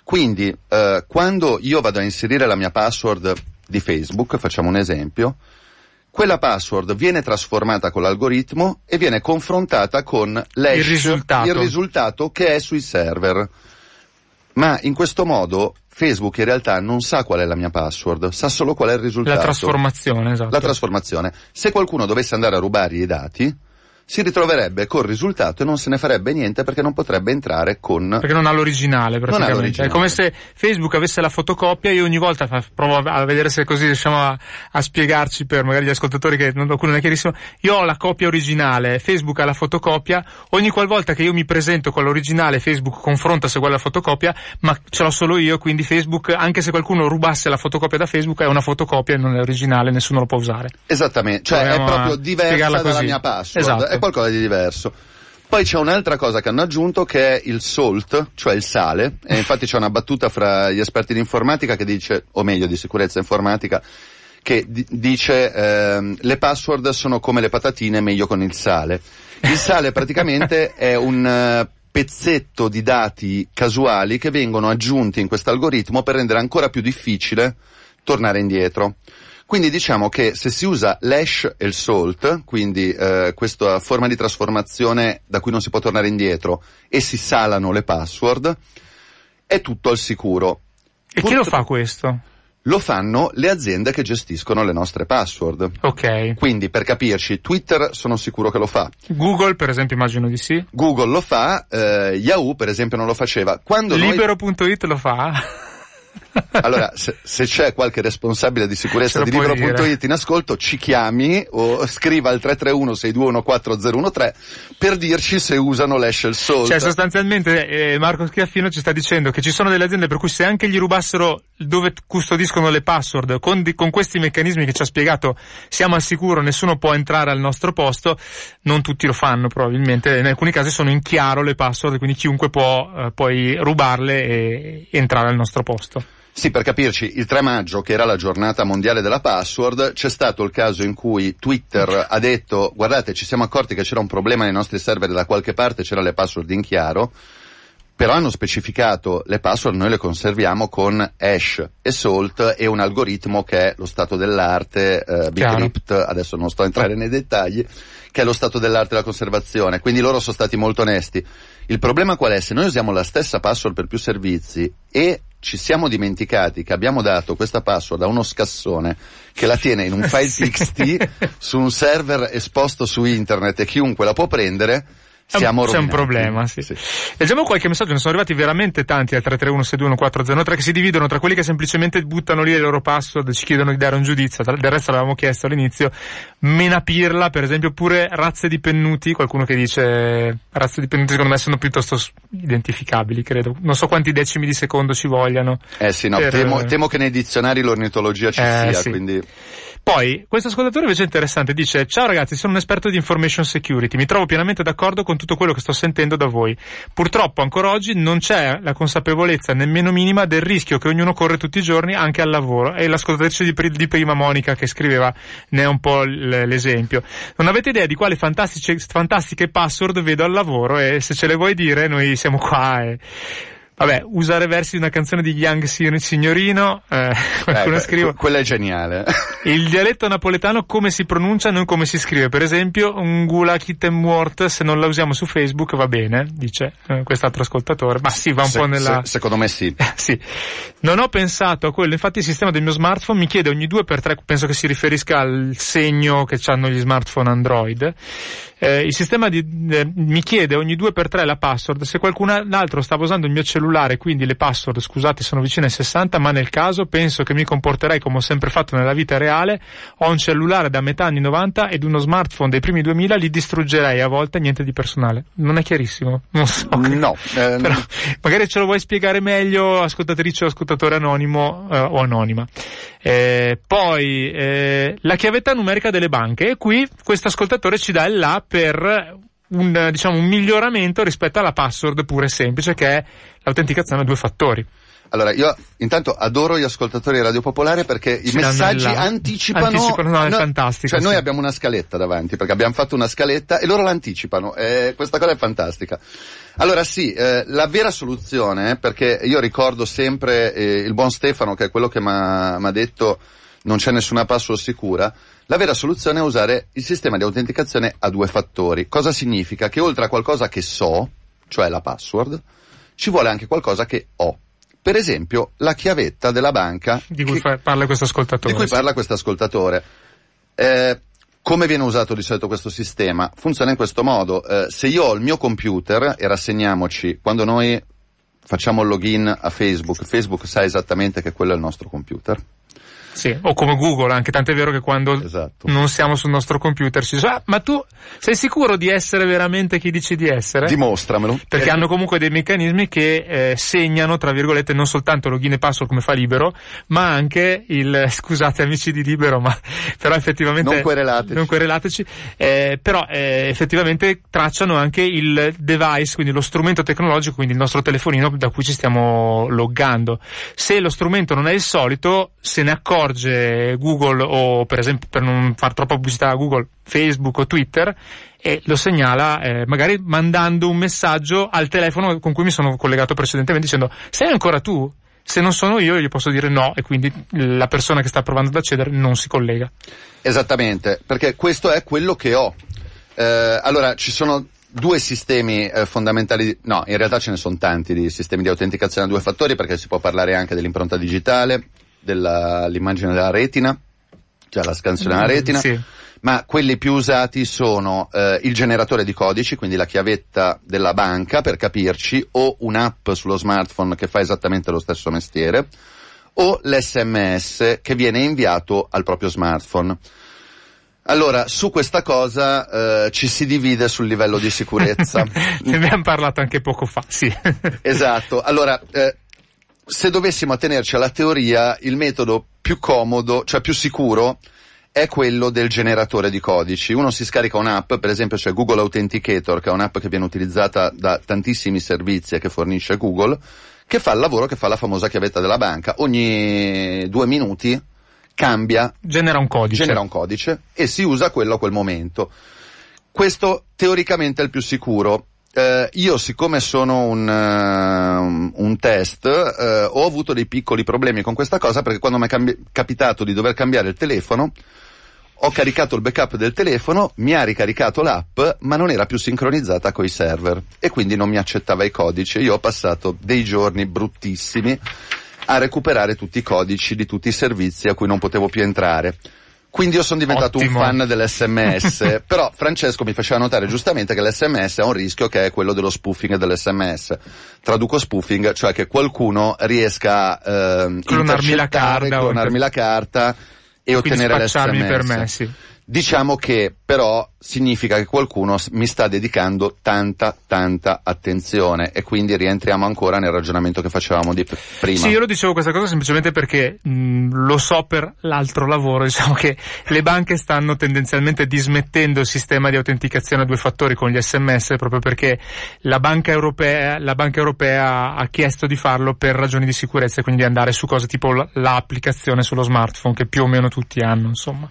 Quindi, eh, quando io vado a inserire la mia password di Facebook, facciamo un esempio, quella password viene trasformata con l'algoritmo e viene confrontata con l'hash, Il risultato. il risultato che è sui server. Ma in questo modo Facebook in realtà non sa qual è la mia password, sa solo qual è il risultato. La trasformazione, esatto. La trasformazione. Se qualcuno dovesse andare a rubare i dati, si ritroverebbe col risultato e non se ne farebbe niente perché non potrebbe entrare con... Perché non ha l'originale praticamente. l'originale. È come se Facebook avesse la fotocopia, io ogni volta fa- provo a vedere se così riusciamo a, a spiegarci per magari gli ascoltatori che non, alcune non è chiarissimo. Io ho la copia originale, Facebook ha la fotocopia, ogni qualvolta che io mi presento con l'originale Facebook confronta se quella è la fotocopia, ma ce l'ho solo io, quindi Facebook, anche se qualcuno rubasse la fotocopia da Facebook, è una fotocopia e non è originale, nessuno lo può usare. Esattamente, cioè Proviamo è proprio a diversa dalla così. mia password, Esatto. È qualcosa di diverso. Poi c'è un'altra cosa che hanno aggiunto che è il salt, cioè il sale, e infatti c'è una battuta fra gli esperti di informatica che dice, o meglio di sicurezza informatica, che di- dice ehm, le password sono come le patatine, meglio con il sale. Il sale praticamente è un eh, pezzetto di dati casuali che vengono aggiunti in questo algoritmo per rendere ancora più difficile tornare indietro. Quindi diciamo che se si usa l'hash e il salt, quindi eh, questa forma di trasformazione da cui non si può tornare indietro, e si salano le password, è tutto al sicuro. E chi lo Purtro- fa questo? Lo fanno le aziende che gestiscono le nostre password. Ok. Quindi, per capirci, Twitter sono sicuro che lo fa, Google, per esempio, immagino di sì. Google lo fa, eh, Yahoo per esempio non lo faceva. Quando noi- Libero.it lo fa? Allora, se, se c'è qualche responsabile di sicurezza di libero.it in ascolto, ci chiami o scriva al 331-6214013 per dirci se usano l'hash e il salt. Cioè, sostanzialmente, eh, Marco Schiaffino ci sta dicendo che ci sono delle aziende per cui se anche gli rubassero dove custodiscono le password, con, di- con questi meccanismi che ci ha spiegato, siamo al sicuro, nessuno può entrare al nostro posto, non tutti lo fanno probabilmente, in alcuni casi sono in chiaro le password, quindi chiunque può eh, poi rubarle e entrare al nostro posto. Sì, per capirci, il 3 maggio, che era la giornata mondiale della password, c'è stato il caso in cui Twitter ha detto, guardate, ci siamo accorti che c'era un problema nei nostri server da qualche parte c'era le password in chiaro, però hanno specificato le password noi le conserviamo con hash e salt e un algoritmo che è lo stato dell'arte, eh. Bcrypt, adesso non sto a entrare nei dettagli, che è lo stato dell'arte della conservazione, quindi loro sono stati molto onesti. Il problema qual è? Se noi usiamo la stessa password per più servizi e ci siamo dimenticati che abbiamo dato questa password a uno scassone che la tiene in un file. TXT su un server esposto su internet e chiunque la può prendere, siamo C'è un problema, sì. Leggiamo qualche messaggio, ne sono arrivati veramente tanti al 331-621-403 che si dividono tra quelli che semplicemente buttano lì le loro password e ci chiedono di dare un giudizio, del resto l'avevamo chiesto all'inizio, menapirla per esempio, oppure razze di pennuti, qualcuno che dice razze di pennuti secondo me sono piuttosto identificabili, credo. Non so quanti decimi di secondo ci vogliano. Eh sì, no, Per- temo, temo che nei dizionari l'ornitologia ci Eh, sia, sì. quindi... Poi, questo ascoltatore invece è interessante, dice Ciao ragazzi, sono un esperto di information security, mi trovo pienamente d'accordo con tutto quello che sto sentendo da voi. Purtroppo ancora oggi non c'è la consapevolezza nemmeno minima del rischio che ognuno corre tutti i giorni anche al lavoro. E l'ascoltatrice di, di prima Monica che scriveva ne è un po' l'esempio. Non avete idea di quali fantastiche password vedo al lavoro e se ce le vuoi dire noi siamo qua e Vabbè, usare versi di una canzone di Young Signorino, eh, qualcuno eh, scrive. Quella è geniale. Il dialetto napoletano come si pronuncia, non come si scrive. Per esempio, un gula kittemwort, se non la usiamo su Facebook va bene, dice eh, quest'altro ascoltatore. Ma sì, va un se, po' nella... Se, secondo me sì. sì. Non ho pensato a quello, infatti il sistema del mio smartphone mi chiede ogni due per tre, penso che si riferisca al segno che hanno gli smartphone Android, eh, il sistema di, eh, mi chiede ogni due per tre la password, se qualcun altro stava usando il mio cellulare, quindi le password, scusate, sono vicine ai 60, ma nel caso penso che mi comporterei come ho sempre fatto nella vita reale, ho un cellulare da metà anni 90 ed uno smartphone dei primi 2000 li distruggerei a volte, niente di personale. Non è chiarissimo? Non so. No. Ehm... Però, magari ce lo vuoi spiegare meglio, ascoltatrice o ascoltatore anonimo eh, o anonima. Eh, poi, eh, la chiavetta numerica delle banche, e qui questo ascoltatore ci dà il là per un, diciamo, un miglioramento rispetto alla password pura e semplice che è l'autenticazione a due fattori. Allora, io intanto adoro gli ascoltatori di Radio Popolare perché i messaggi la... anticipano. Anticipano, no, è no, fantastico. Cioè, sì. noi abbiamo una scaletta davanti, perché abbiamo fatto una scaletta e loro l'anticipano. Eh, questa cosa è fantastica. Allora sì, eh, la vera soluzione, perché io ricordo sempre eh, il buon Stefano, che è quello che mi ha detto non c'è nessuna password sicura, la vera soluzione è usare il sistema di autenticazione a due fattori. Cosa significa? Che oltre a qualcosa che so, cioè la password, ci vuole anche qualcosa che ho. Per esempio, la chiavetta della banca. Di cui che, parla questo ascoltatore. Di cui parla questo ascoltatore. Eh, come viene usato di solito questo sistema? Funziona in questo modo. Eh, se io ho il mio computer, e rassegniamoci, quando noi facciamo il login a Facebook, Facebook sa esattamente che quello è il nostro computer. Sì, o come Google, anche tant'è vero che quando esatto. non siamo sul nostro computer ci dice, ah, ma tu sei sicuro di essere veramente chi dici di essere? Dimostramelo. Perché eh. hanno comunque dei meccanismi che eh, segnano, tra virgolette, non soltanto login e password come fa Libero, ma anche il, scusate amici di Libero, ma però effettivamente... Non querelateci. Non querelateci, eh, però eh, effettivamente tracciano anche il device, quindi lo strumento tecnologico, quindi il nostro telefonino da cui ci stiamo loggando. Se lo strumento non è il solito, se ne accorge accorge Google o per esempio per non far troppa pubblicità a Google, Facebook o Twitter e lo segnala eh, magari mandando un messaggio al telefono con cui mi sono collegato precedentemente dicendo sei ancora tu? Se non sono io gli posso dire no e quindi la persona che sta provando ad accedere non si collega. Esattamente, perché questo è quello che ho. Eh, allora ci sono due sistemi eh, fondamentali, no, in realtà ce ne sono tanti di sistemi di autenticazione a due fattori perché si può parlare anche dell'impronta digitale, dell'immagine della retina, cioè la scansione della mm, retina, sì. ma quelli più usati sono eh, il generatore di codici, quindi la chiavetta della banca per capirci, o un'app sullo smartphone che fa esattamente lo stesso mestiere, o l'SMS che viene inviato al proprio smartphone. Allora, su questa cosa eh, ci si divide sul livello di sicurezza. ne abbiamo parlato anche poco fa, sì. esatto. Allora, eh, se dovessimo attenerci alla teoria, il metodo più comodo, cioè più sicuro, è quello del generatore di codici. Uno si scarica un'app, per esempio c'è Google Authenticator, che è un'app che viene utilizzata da tantissimi servizi e che fornisce Google, che fa il lavoro che fa la famosa chiavetta della banca. Ogni due minuti cambia, genera un codice, genera un codice e si usa quello a quel momento. Questo teoricamente è il più sicuro eh, io siccome sono un, uh, un test, uh, ho avuto dei piccoli problemi con questa cosa perché quando mi è cambi- capitato di dover cambiare il telefono, ho caricato il backup del telefono, mi ha ricaricato l'app, ma non era più sincronizzata coi server e quindi non mi accettava i codici. Io ho passato dei giorni bruttissimi a recuperare tutti i codici di tutti i servizi a cui non potevo più entrare. Quindi io sono diventato Ottimo. un fan dell'SMS, però Francesco mi faceva notare giustamente che l'SMS ha un rischio che è quello dello spoofing dell'SMS. Traduco spoofing, cioè che qualcuno riesca a eh, clonarmi la carta, clonarmi la carta e ottenere l'SMS. per me, sì. Diciamo che però significa che qualcuno mi sta dedicando tanta, tanta attenzione e quindi rientriamo ancora nel ragionamento che facevamo di prima. Sì, io lo dicevo questa cosa semplicemente perché mh, lo so per l'altro lavoro, diciamo che le banche stanno tendenzialmente dismettendo il sistema di autenticazione a due fattori con gli sms proprio perché la banca europea, la banca europea ha chiesto di farlo per ragioni di sicurezza e quindi andare su cose tipo l'applicazione sullo smartphone che più o meno tutti hanno, insomma.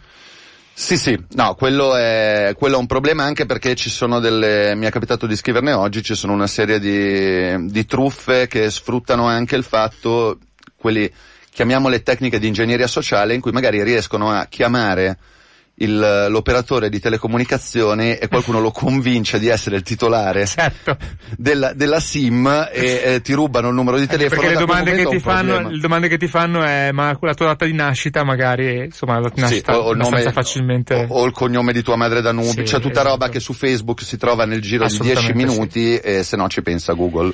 Sì, sì, no, quello è, quello è un problema anche perché ci sono delle, mi è capitato di scriverne oggi, ci sono una serie di, di truffe che sfruttano anche il fatto, quelli, chiamiamole tecniche di ingegneria sociale, in cui magari riescono a chiamare il, l'operatore di telecomunicazione e qualcuno lo convince di essere il titolare certo. della, della, SIM e eh, ti rubano il numero di telefono. Perché le domande, che ti fanno, le domande che ti fanno è ma la tua data di nascita magari, insomma la nascita sì, o, il nome, facilmente... O, o, il cognome di tua madre da nubi, sì, c'è tutta esatto. roba che su Facebook si trova nel giro di 10 minuti sì. e se no ci pensa Google.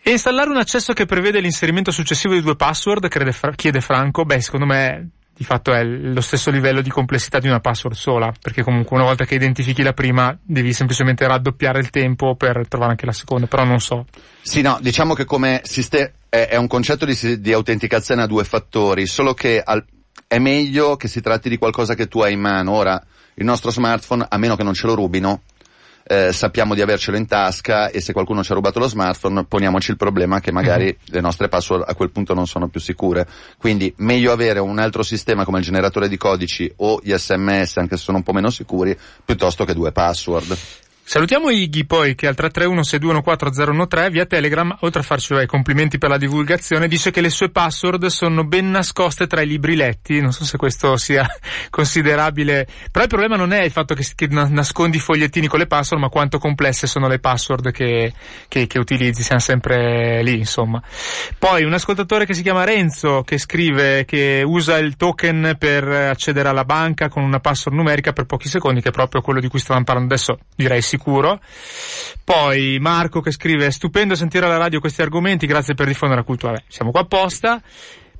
E installare un accesso che prevede l'inserimento successivo di due password, chiede Franco, beh secondo me di fatto è lo stesso livello di complessità di una password sola, perché comunque una volta che identifichi la prima devi semplicemente raddoppiare il tempo per trovare anche la seconda, però non so. Sì, no, diciamo che come sistema è, è, un concetto di, di, autenticazione a due fattori, solo che al, è meglio che si tratti di qualcosa che tu hai in mano. Ora, il nostro smartphone, a meno che non ce lo rubino, eh, sappiamo di avercelo in tasca e se qualcuno ci ha rubato lo smartphone poniamoci il problema che magari mm-hmm. le nostre password a quel punto non sono più sicure. Quindi meglio avere un altro sistema come il generatore di codici o gli sms anche se sono un po' meno sicuri piuttosto che due password. Salutiamo Iggy poi che al 331-6214013 via Telegram, oltre a farci i complimenti per la divulgazione, dice che le sue password sono ben nascoste tra i libri letti. Non so se questo sia considerabile, però il problema non è il fatto che, che nascondi i fogliettini con le password, ma quanto complesse sono le password che, che, che utilizzi, siamo sempre lì, insomma. Poi un ascoltatore che si chiama Renzo che scrive che usa il token per accedere alla banca con una password numerica per pochi secondi, che è proprio quello di cui stavamo parlando adesso, direi sì sicuro. Poi Marco che scrive stupendo sentire alla radio questi argomenti, grazie per diffondere la cultura. Beh, siamo qua apposta.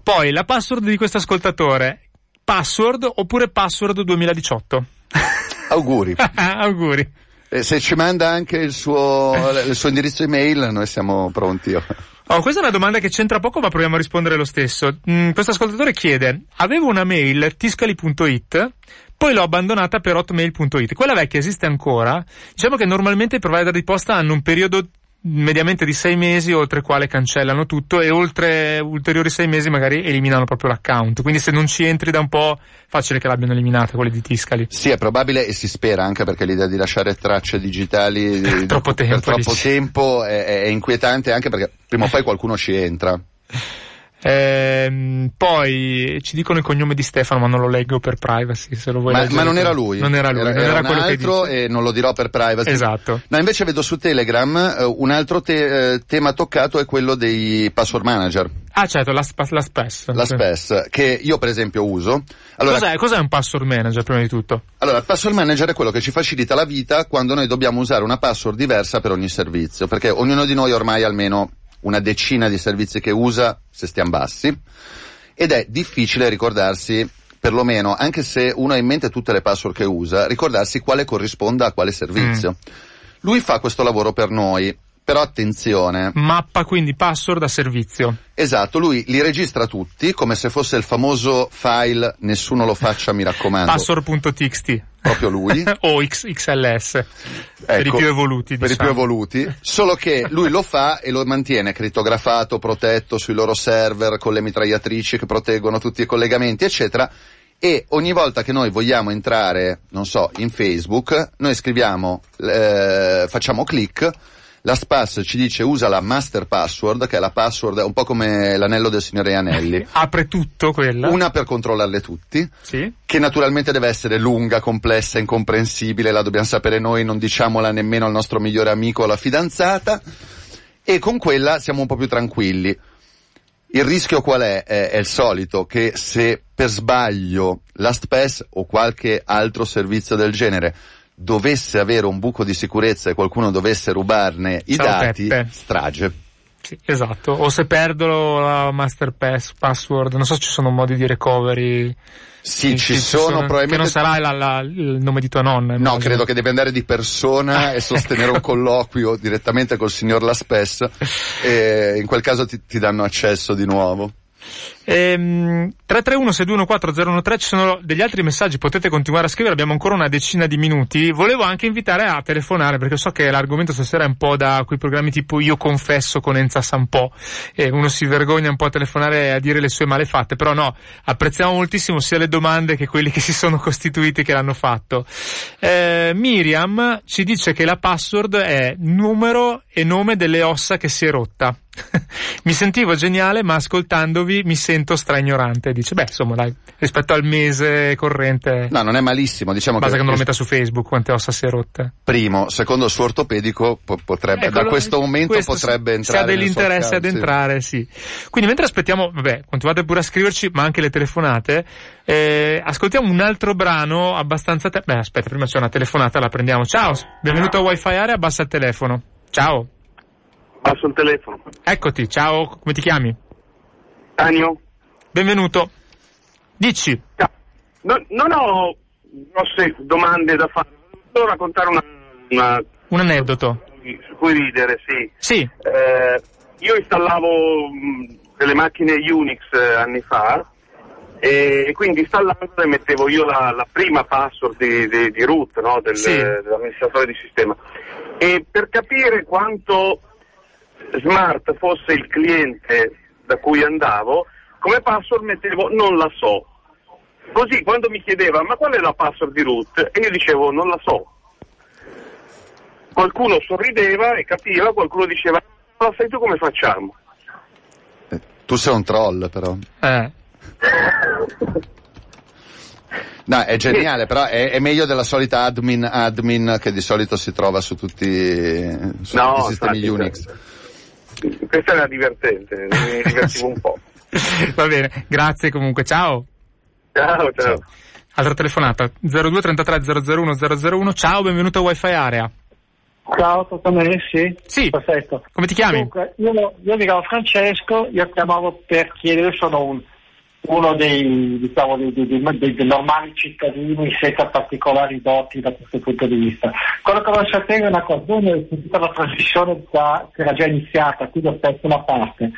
Poi la password di questo ascoltatore, password oppure password 2018. Auguri. Auguri. E se ci manda anche il suo, il suo indirizzo email, noi siamo pronti. Oh, questa è una domanda che c'entra poco, ma proviamo a rispondere lo stesso. Mm, questo ascoltatore chiede, avevo una mail tiscali.it poi l'ho abbandonata per hotmail.it. Quella vecchia esiste ancora. Diciamo che normalmente i provider di posta hanno un periodo mediamente di sei mesi oltre il quale cancellano tutto e oltre ulteriori sei mesi magari eliminano proprio l'account quindi se non ci entri da un po' facile che l'abbiano eliminata quelle di Tiscali sì è probabile e si spera anche perché l'idea di lasciare tracce digitali troppo tempo, per troppo tempo è, è inquietante anche perché prima o poi qualcuno ci entra Ehm, poi ci dicono il cognome di Stefano, ma non lo leggo per privacy. Se lo vuoi ma, ma non era lui. Non era lui, era, non era, era quello altro che e non lo dirò per privacy. Esatto. No, invece vedo su Telegram uh, un altro te- uh, tema toccato è quello dei password manager. Ah certo, la, sp- la SPES. La SPES, che io per esempio uso. Allora, cos'è, cos'è un password manager prima di tutto? Allora, il password manager è quello che ci facilita la vita quando noi dobbiamo usare una password diversa per ogni servizio, perché ognuno di noi ormai almeno una decina di servizi che usa se stiamo bassi ed è difficile ricordarsi perlomeno, anche se uno ha in mente tutte le password che usa, ricordarsi quale corrisponda a quale servizio. Mm. Lui fa questo lavoro per noi, però attenzione. Mappa quindi password a servizio. Esatto, lui li registra tutti come se fosse il famoso file nessuno lo faccia, mi raccomando. Password.txt. Proprio lui. o XLS. Ecco, per i più evoluti. Per diciamo. i più evoluti. Solo che lui lo fa e lo mantiene crittografato, protetto sui loro server con le mitragliatrici che proteggono tutti i collegamenti, eccetera e ogni volta che noi vogliamo entrare, non so, in Facebook, noi scriviamo, eh, facciamo clic la SPAS ci dice usa la master password, che è la password un po' come l'anello del signore Anelli. Apre tutto quella. Una per controllarle tutti. Sì. Che naturalmente deve essere lunga, complessa, incomprensibile, la dobbiamo sapere noi, non diciamola nemmeno al nostro migliore amico o alla fidanzata. E con quella siamo un po' più tranquilli. Il rischio qual è? È, è il solito, che se per sbaglio LastPass o qualche altro servizio del genere dovesse avere un buco di sicurezza e qualcuno dovesse rubarne i Ciao dati, Peppe. strage. Sì, esatto. O se perdo la master pass, password, non so se ci sono modi di recovery. Sì, ci, ci sono, sono, probabilmente... Che non sarà la, la, il nome di tua nonna. No, immagino. credo che devi andare di persona e sostenere un colloquio direttamente col signor Laspes e in quel caso ti, ti danno accesso di nuovo. Ehm, 331-6214013 ci sono degli altri messaggi, potete continuare a scrivere, abbiamo ancora una decina di minuti. Volevo anche invitare a telefonare perché so che l'argomento stasera è un po' da quei programmi tipo Io confesso con Enza Sampo e uno si vergogna un po' a telefonare e a dire le sue malefatte, però no, apprezziamo moltissimo sia le domande che quelli che si sono costituiti che l'hanno fatto. Eh, Miriam ci dice che la password è numero e nome delle ossa che si è rotta. mi sentivo geniale, ma ascoltandovi mi sento stra ignorante. Dice, beh, insomma, dai, rispetto al mese corrente. No, non è malissimo, diciamo Basta che, che non lo metta su Facebook quante ossa si è rotte. Primo, secondo il suo ortopedico, po- potrebbe, ecco, da questo momento questo potrebbe entrare. Se ha dell'interesse ad entrare, sì. Quindi mentre aspettiamo, vabbè, continuate pure a scriverci, ma anche le telefonate, eh, ascoltiamo un altro brano abbastanza. Te- beh, aspetta, prima c'è una telefonata, la prendiamo. Ciao, benvenuto a Wi-Fi Area, abbassa il telefono. Ciao. Passo il telefono. Eccoti, ciao, come ti chiami? Anio. Benvenuto. Dici. No, non ho grosse domande da fare, devo raccontare una, una... un aneddoto. Su cui ridere, sì. Sì. Eh, io installavo mh, delle macchine Unix eh, anni fa e quindi installandole mettevo io la, la prima password di, di, di root no, del, sì. dell'amministratore di sistema. E per capire quanto smart fosse il cliente da cui andavo, come password mettevo non la so. Così quando mi chiedeva ma qual è la password di root? E io dicevo non la so. Qualcuno sorrideva e capiva, qualcuno diceva ma sai tu come facciamo? Eh, tu sei un troll però. Eh. No, è geniale, però è, è, meglio della solita admin admin che di solito si trova su tutti, su no, tutti i sistemi infatti, Unix. Questa era divertente, mi divertivo un po'. Va bene, grazie comunque, ciao. Ciao, ciao. Altra telefonata, 02 33 001 001, ciao, benvenuto a Wi-Fi Area. Ciao, a me, sì? Sì. Perfetto. Come ti chiami? Dunque, io, io mi chiamo Francesco, io chiamavo per chiedere, sono un uno dei, diciamo, dei, dei, dei, normali cittadini senza particolari doti da questo punto di vista. Quello che voglio sapere è una cosa, noi tutta la trasmissione già, era già iniziata, quindi ho perso una parte.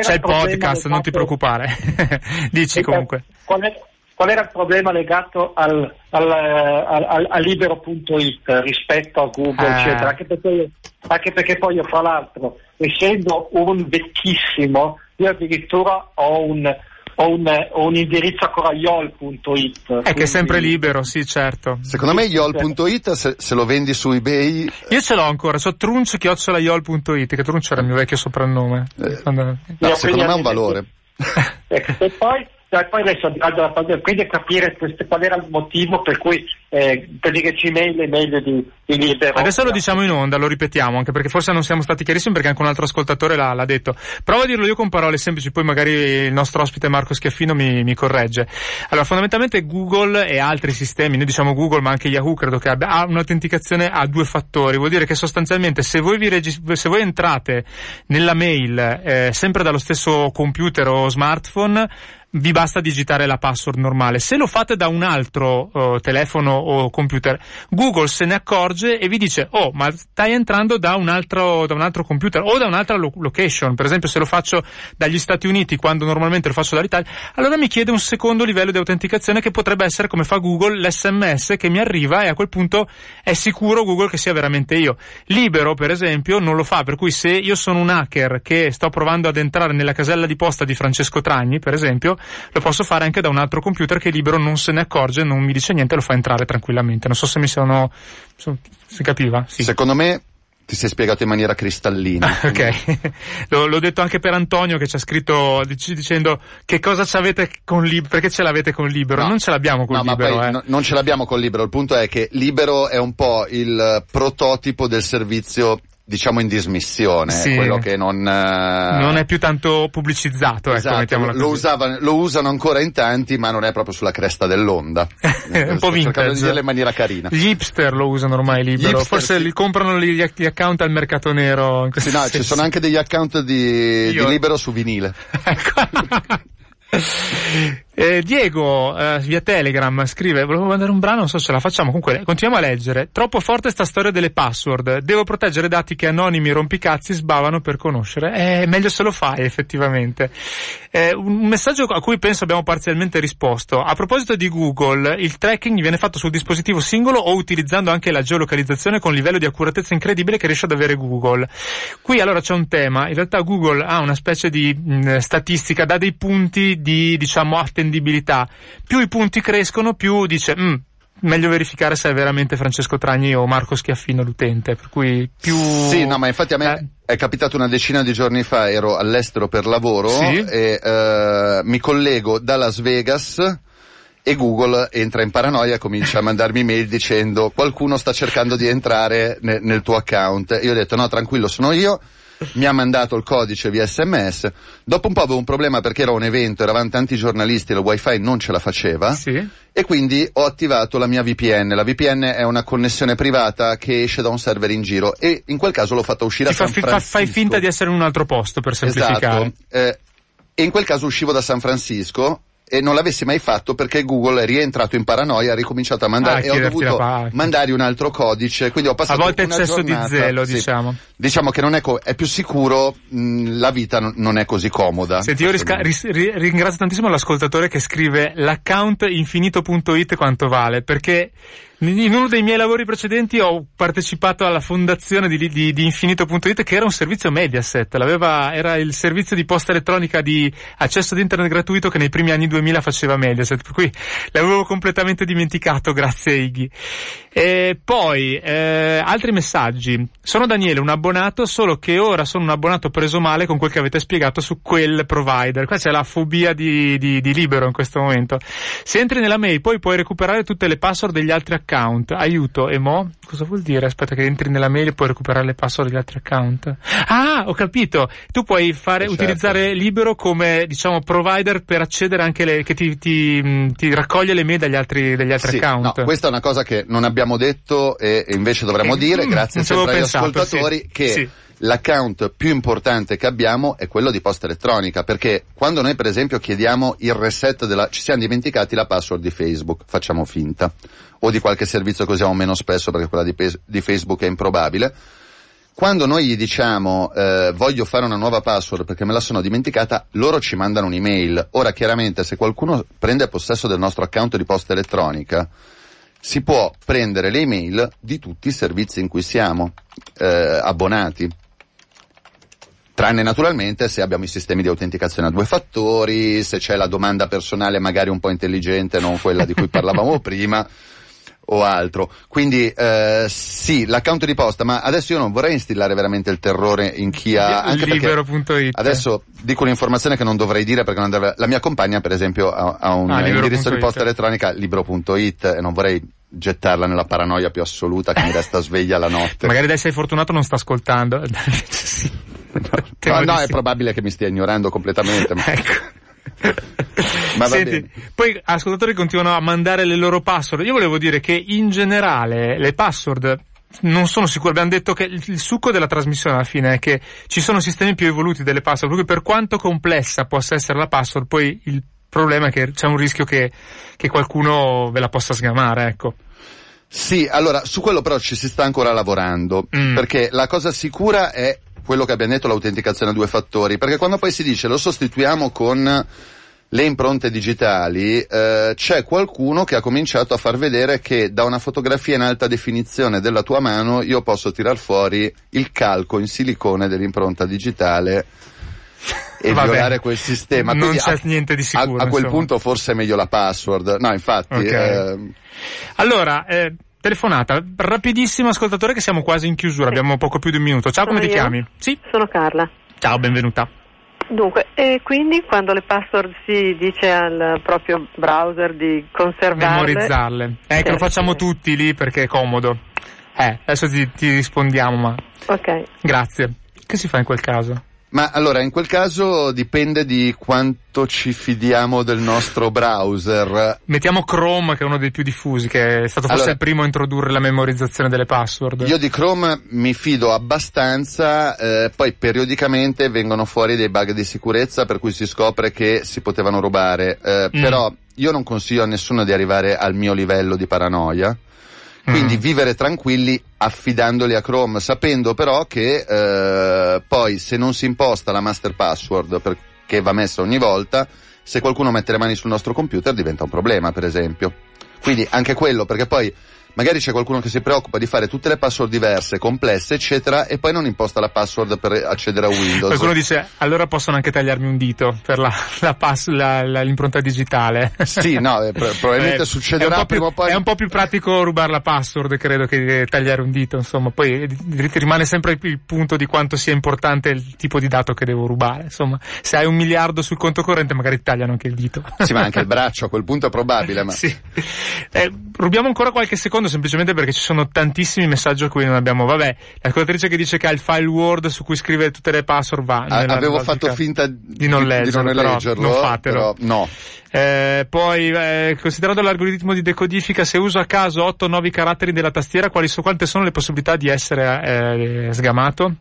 C'è il, podcast, non ti preoccupare. Dici comunque. Qual, è, qual, era il problema legato al, al, al, al libero.it rispetto a Google, ah. eccetera? Anche perché, anche perché poi io, fra l'altro, essendo un vecchissimo, io addirittura ho un ho un, ho un indirizzo ancora yol.it. È quindi... che è sempre libero, sì, certo. Secondo me yol.it se, se, lo vendi su eBay... Io ce l'ho ancora, so trunch.yol.it, che trunch era il mio vecchio soprannome. Eh, no, secondo me ha un valore. ecco, e poi e poi adesso allora, quindi capire questo, qual era il motivo per cui eh, Gmail è meglio di, di libero. Adesso lo diciamo in onda, lo ripetiamo, anche perché forse non siamo stati chiarissimi perché anche un altro ascoltatore l'ha, l'ha detto. Provo a dirlo io con parole semplici, poi magari il nostro ospite Marco Schiaffino mi, mi corregge. Allora, fondamentalmente Google e altri sistemi, noi diciamo Google ma anche Yahoo credo che abbia ha un'autenticazione a due fattori, vuol dire che sostanzialmente se voi, regist- se voi entrate nella mail eh, sempre dallo stesso computer o smartphone, vi basta digitare la password normale. Se lo fate da un altro uh, telefono o computer, Google se ne accorge e vi dice, oh, ma stai entrando da un altro, da un altro computer o da un'altra lo- location. Per esempio, se lo faccio dagli Stati Uniti quando normalmente lo faccio dall'Italia, allora mi chiede un secondo livello di autenticazione che potrebbe essere come fa Google l'SMS che mi arriva e a quel punto è sicuro Google che sia veramente io. Libero, per esempio, non lo fa, per cui se io sono un hacker che sto provando ad entrare nella casella di posta di Francesco Tragni, per esempio, lo posso fare anche da un altro computer che libero non se ne accorge, non mi dice niente, lo fa entrare tranquillamente. Non so se mi sono, si capiva? Sì. Secondo me ti sei spiegato in maniera cristallina. ok, l'ho detto anche per Antonio che ci ha scritto dicendo che cosa ci avete con Libero, perché ce l'avete con Libero? No, non ce l'abbiamo con no, Libero. Ma eh. no, non ce l'abbiamo con Libero, il punto è che Libero è un po' il prototipo del servizio diciamo in dismissione, sì. quello che non... Uh... Non è più tanto pubblicizzato, ecco, esatto, lo, usava, lo, usano ancora in tanti, ma non è proprio sulla cresta dell'onda. un po' vintage. di dirlo in maniera carina. Gli hipster lo usano ormai libero, hipster, forse sì. li comprano gli, gli, account al mercato nero. Sì, no, ci sono anche degli account di, di libero su vinile. Ecco. Eh, Diego eh, via Telegram scrive volevo mandare un brano non so se la facciamo. Comunque continuiamo a leggere. Troppo forte sta storia delle password. Devo proteggere dati che anonimi rompicazzi sbavano per conoscere. Eh, meglio se lo fai effettivamente. Eh, un messaggio a cui penso abbiamo parzialmente risposto. A proposito di Google il tracking viene fatto sul dispositivo singolo o utilizzando anche la geolocalizzazione con livello di accuratezza incredibile che riesce ad avere Google. Qui allora c'è un tema. In realtà Google ha una specie di mh, statistica dà dei punti di diciamo attenzione attendibilità. Più i punti crescono, più dice, mm, meglio verificare se è veramente Francesco Tragni o Marco Schiaffino l'utente, per cui più... Sì, no, ma infatti a me eh. è capitato una decina di giorni fa, ero all'estero per lavoro sì. e uh, mi collego da Las Vegas e Google entra in paranoia e comincia a mandarmi mail dicendo qualcuno sta cercando di entrare ne- nel tuo account. Io ho detto no, tranquillo, sono io mi ha mandato il codice via sms. Dopo un po' avevo un problema perché era un evento, eravamo tanti giornalisti e il wifi non ce la faceva. Sì. E quindi ho attivato la mia VPN. La VPN è una connessione privata che esce da un server in giro e in quel caso l'ho fatta uscire Ti a San fa, Francisco. Fai finta di essere in un altro posto per semplificare. Esatto. Eh, e in quel caso uscivo da San Francisco e non l'avessi mai fatto perché Google è rientrato in paranoia, ha ricominciato a mandare ah, e ho dovuto mandare un altro codice, quindi ho passato A volte eccesso giornata, di zelo, sì, diciamo. Diciamo che non è, co- è più sicuro, mh, la vita n- non è così comoda. Senti, io risca- ris- ri- ringrazio tantissimo l'ascoltatore che scrive l'account infinito.it quanto vale, perché in uno dei miei lavori precedenti ho partecipato alla fondazione di, di, di Infinito.it che era un servizio Mediaset, L'aveva, era il servizio di posta elettronica di accesso ad internet gratuito che nei primi anni 2000 faceva Mediaset, per cui l'avevo completamente dimenticato, grazie Iggy. E poi, eh, altri messaggi. Sono Daniele, un abbonato, solo che ora sono un abbonato preso male con quel che avete spiegato su quel provider. Qua c'è la fobia di, di, di libero in questo momento. Se entri nella mail poi puoi recuperare tutte le password degli altri account. Aiuto, e mo? Cosa vuol dire? Aspetta che entri nella mail e puoi recuperare le password degli altri account. Ah, ho capito. Tu puoi fare, Certo. utilizzare libero come, diciamo, provider per accedere anche le, che ti, ti, ti raccoglie le mail dagli altri, dagli altri Sì, account. no, questa è una cosa che non abbiamo detto e invece dovremmo Eh, dire, mm, grazie sempre agli pensato, ascoltatori, sì, che sì. l'account più importante che abbiamo è quello di posta elettronica, perché quando noi per esempio chiediamo il reset della, ci siamo dimenticati la password di Facebook, facciamo finta, o di qualche servizio che usiamo meno spesso perché quella di, Pe- di Facebook è improbabile, quando noi gli diciamo eh, voglio fare una nuova password perché me la sono dimenticata, loro ci mandano un'email. Ora chiaramente se qualcuno prende possesso del nostro account di posta elettronica, si può prendere le email di tutti i servizi in cui siamo eh, abbonati. Tranne naturalmente se abbiamo i sistemi di autenticazione a due fattori, se c'è la domanda personale magari un po' intelligente, non quella di cui parlavamo prima, o altro. Quindi eh, sì, l'account di posta, ma adesso io non vorrei instillare veramente il terrore in chi ha... Anche Libero.it. adesso dico un'informazione che non dovrei dire perché non deve- la mia compagna per esempio ha, ha un Ah, libero.it. indirizzo di posta elettronica libro.it e non vorrei gettarla nella paranoia più assoluta che mi resta sveglia la notte. Magari dai sei fortunato non sta ascoltando. sì. No, di no, è probabile che mi stia ignorando completamente. Ma... Ecco. Ma va Senti, bene. poi ascoltatori continuano a mandare le loro password. Io volevo dire che in generale le password non sono sicuro, abbiamo detto che il il succo della trasmissione alla fine è che ci sono sistemi più evoluti delle password, per cui per quanto complessa possa essere la password, poi il problema è che c'è un rischio che, che qualcuno ve la possa sgamare, ecco. Sì, allora su quello però ci si sta ancora lavorando, Mm. perché la cosa sicura è quello che abbiamo detto, l'autenticazione a due fattori, perché quando poi si dice lo sostituiamo con le impronte digitali, eh, c'è qualcuno che ha cominciato a far vedere che da una fotografia in alta definizione della tua mano io posso tirar fuori il calco in silicone dell'impronta digitale e Vabbè. violare quel sistema. Non Quindi c'è a- niente di a- sicuro, A, quel insomma. punto forse è meglio la password. No, infatti. Ok. eh, Allora, eh, telefonata, rapidissimo ascoltatore che siamo quasi in chiusura, abbiamo poco più di un minuto. Ciao, come Sono ti io? chiami? Sì, Sono Carla. ciao, benvenuta. Dunque, e quindi quando le password si dice al proprio browser di conservarle... Memorizzarle. Ecco, lo Sì, facciamo sì. tutti lì perché è comodo. Eh, adesso ti, ti rispondiamo, ma Ok. grazie. Che si fa in quel caso? Ma allora, in quel caso dipende di quanto ci fidiamo del nostro browser. Mettiamo Chrome, che è uno dei più diffusi, che è stato forse Allora- il primo a introdurre la memorizzazione delle password. Io di Chrome mi fido abbastanza, eh, poi periodicamente vengono fuori dei bug di sicurezza per cui si scopre che si potevano rubare, eh, Mm. però io non consiglio a nessuno di arrivare al mio livello di paranoia. Quindi Mm. vivere tranquilli affidandoli a Chrome, sapendo però che eh, poi se non si imposta la master password perché va messa ogni volta, se qualcuno mette le mani sul nostro computer diventa un problema, per esempio. Quindi anche quello, perché poi magari c'è qualcuno che si preoccupa di fare tutte le password diverse, complesse, eccetera, e poi non imposta la password per accedere a Windows. Qualcuno dice, allora possono anche tagliarmi un dito per la, la pass- la- la- l'impronta digitale. Sì, no, eh, pro- probabilmente Eh, succederà po' prima o poi. È un po' più pratico rubare la password, credo, che tagliare un dito, insomma. Poi eh, ri- rimane sempre il- punto di quanto sia importante il tipo di dato che devo rubare. Insomma, se hai un miliardo sul conto corrente magari tagliano anche il dito. Sì, ma anche il braccio a quel punto è probabile, ma... Sì. Eh, rubiamo ancora qualche secondo semplicemente perché ci sono tantissimi messaggi a cui non abbiamo. Vabbè, l'ascoltatrice che dice che ha il file Word su cui scrive tutte le password va. A- nella avevo fatto finta di non leggerlo, di non leggerlo, non fatelo. però no. Eh, poi, eh, considerando l'algoritmo di decodifica, se uso a caso 8 o 9 caratteri della tastiera, quali so, quante sono le possibilità di essere eh, sgamato?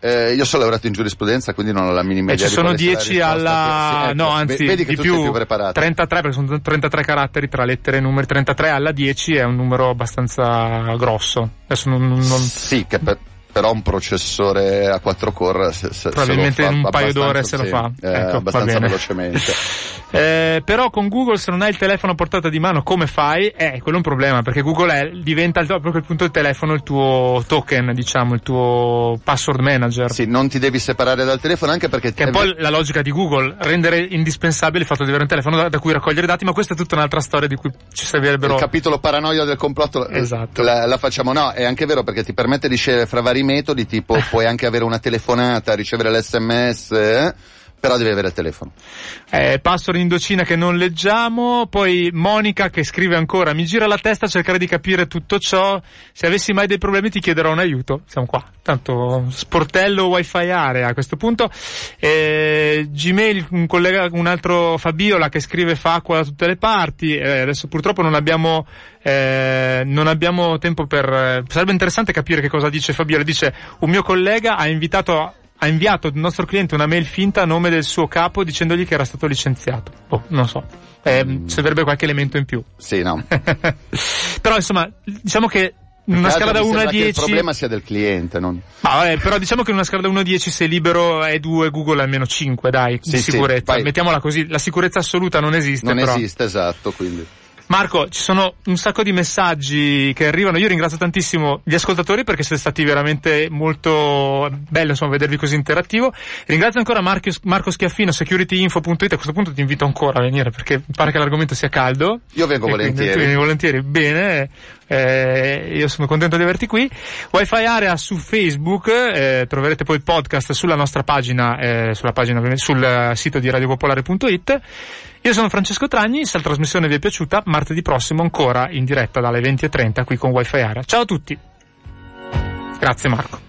Eh, io sono laureato in giurisprudenza, quindi non ho la minima E idea ci sono quale sia la 10 risposta. alla... Sì, ecco, no, anzi, vedi che di più, più preparato. 33, perché sono 33 caratteri tra lettere e numeri. 33 alla 10 è un numero abbastanza grosso. Adesso non... non- Sì, che per- però un processore a 4 core se, se- Probabilmente se in un paio d'ore se lo fa. eh, Ecco, abbastanza velocemente. Eh, però con Google se non hai il telefono a portata di mano come fai? Eh, quello è un problema perché Google è- diventa il- proprio a quel punto il telefono il tuo token, diciamo, il tuo password manager. Sì, non ti devi separare dal telefono anche perché Che è un po' la logica di Google, rendere indispensabile il fatto di avere un telefono da, da cui raccogliere dati, ma questa è tutta un'altra storia di cui ci servirebbero. il capitolo paranoia del complotto eh, Esatto. la, la facciamo no è anche vero perché ti permette di scegliere fra vari metodi tipo puoi anche avere una telefonata ricevere l'sms eh, però devi avere il telefono. Eh, password in Indocina che non leggiamo, poi Monica che scrive ancora, mi gira la testa a cercare di capire tutto ciò, se avessi mai dei problemi ti chiederò un aiuto, siamo qua, tanto sportello wifi area a questo punto, eh, Gmail, un collega, un altro Fabiola che scrive fa acqua da tutte le parti, eh, adesso purtroppo non abbiamo eh, non abbiamo tempo per, eh, sarebbe interessante capire che cosa dice Fabiola, dice un mio collega ha invitato ha inviato al nostro cliente una mail finta a nome del suo capo dicendogli che era stato licenziato. Boh, non so. Eh, Servirebbe qualche elemento in più. sì no Però insomma, diciamo che in una scala da l'altro mi 1 a sembra che 10. il problema sia del cliente non Ma vabbè, però diciamo che in una scala da 1 a 10 se libero è 2, Google è almeno 5, dai, Sì, di sì, sicurezza. poi- Mettiamola così, la sicurezza assoluta non esiste. non però. esiste esatto quindi Marco, ci sono un sacco di messaggi che arrivano. Io ringrazio tantissimo gli ascoltatori perché siete stati veramente molto bello insomma vedervi così interattivo. Ringrazio ancora Marco, Marco Schiaffino, securityinfo.it. A questo punto ti invito ancora a venire perché pare che l'argomento sia caldo. io vengo volentieri Tu vieni volentieri, bene. Eh, io sono contento di averti qui. Wi-Fi Area su Facebook, eh, troverete poi il podcast sulla nostra pagina, eh, sulla pagina sul sito di radiopopolare.it. Io sono Francesco Tragni, se la trasmissione vi è piaciuta, martedì prossimo ancora in diretta dalle 20.30 qui con Wi-Fi Area. Ciao a tutti. Grazie Marco.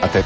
a te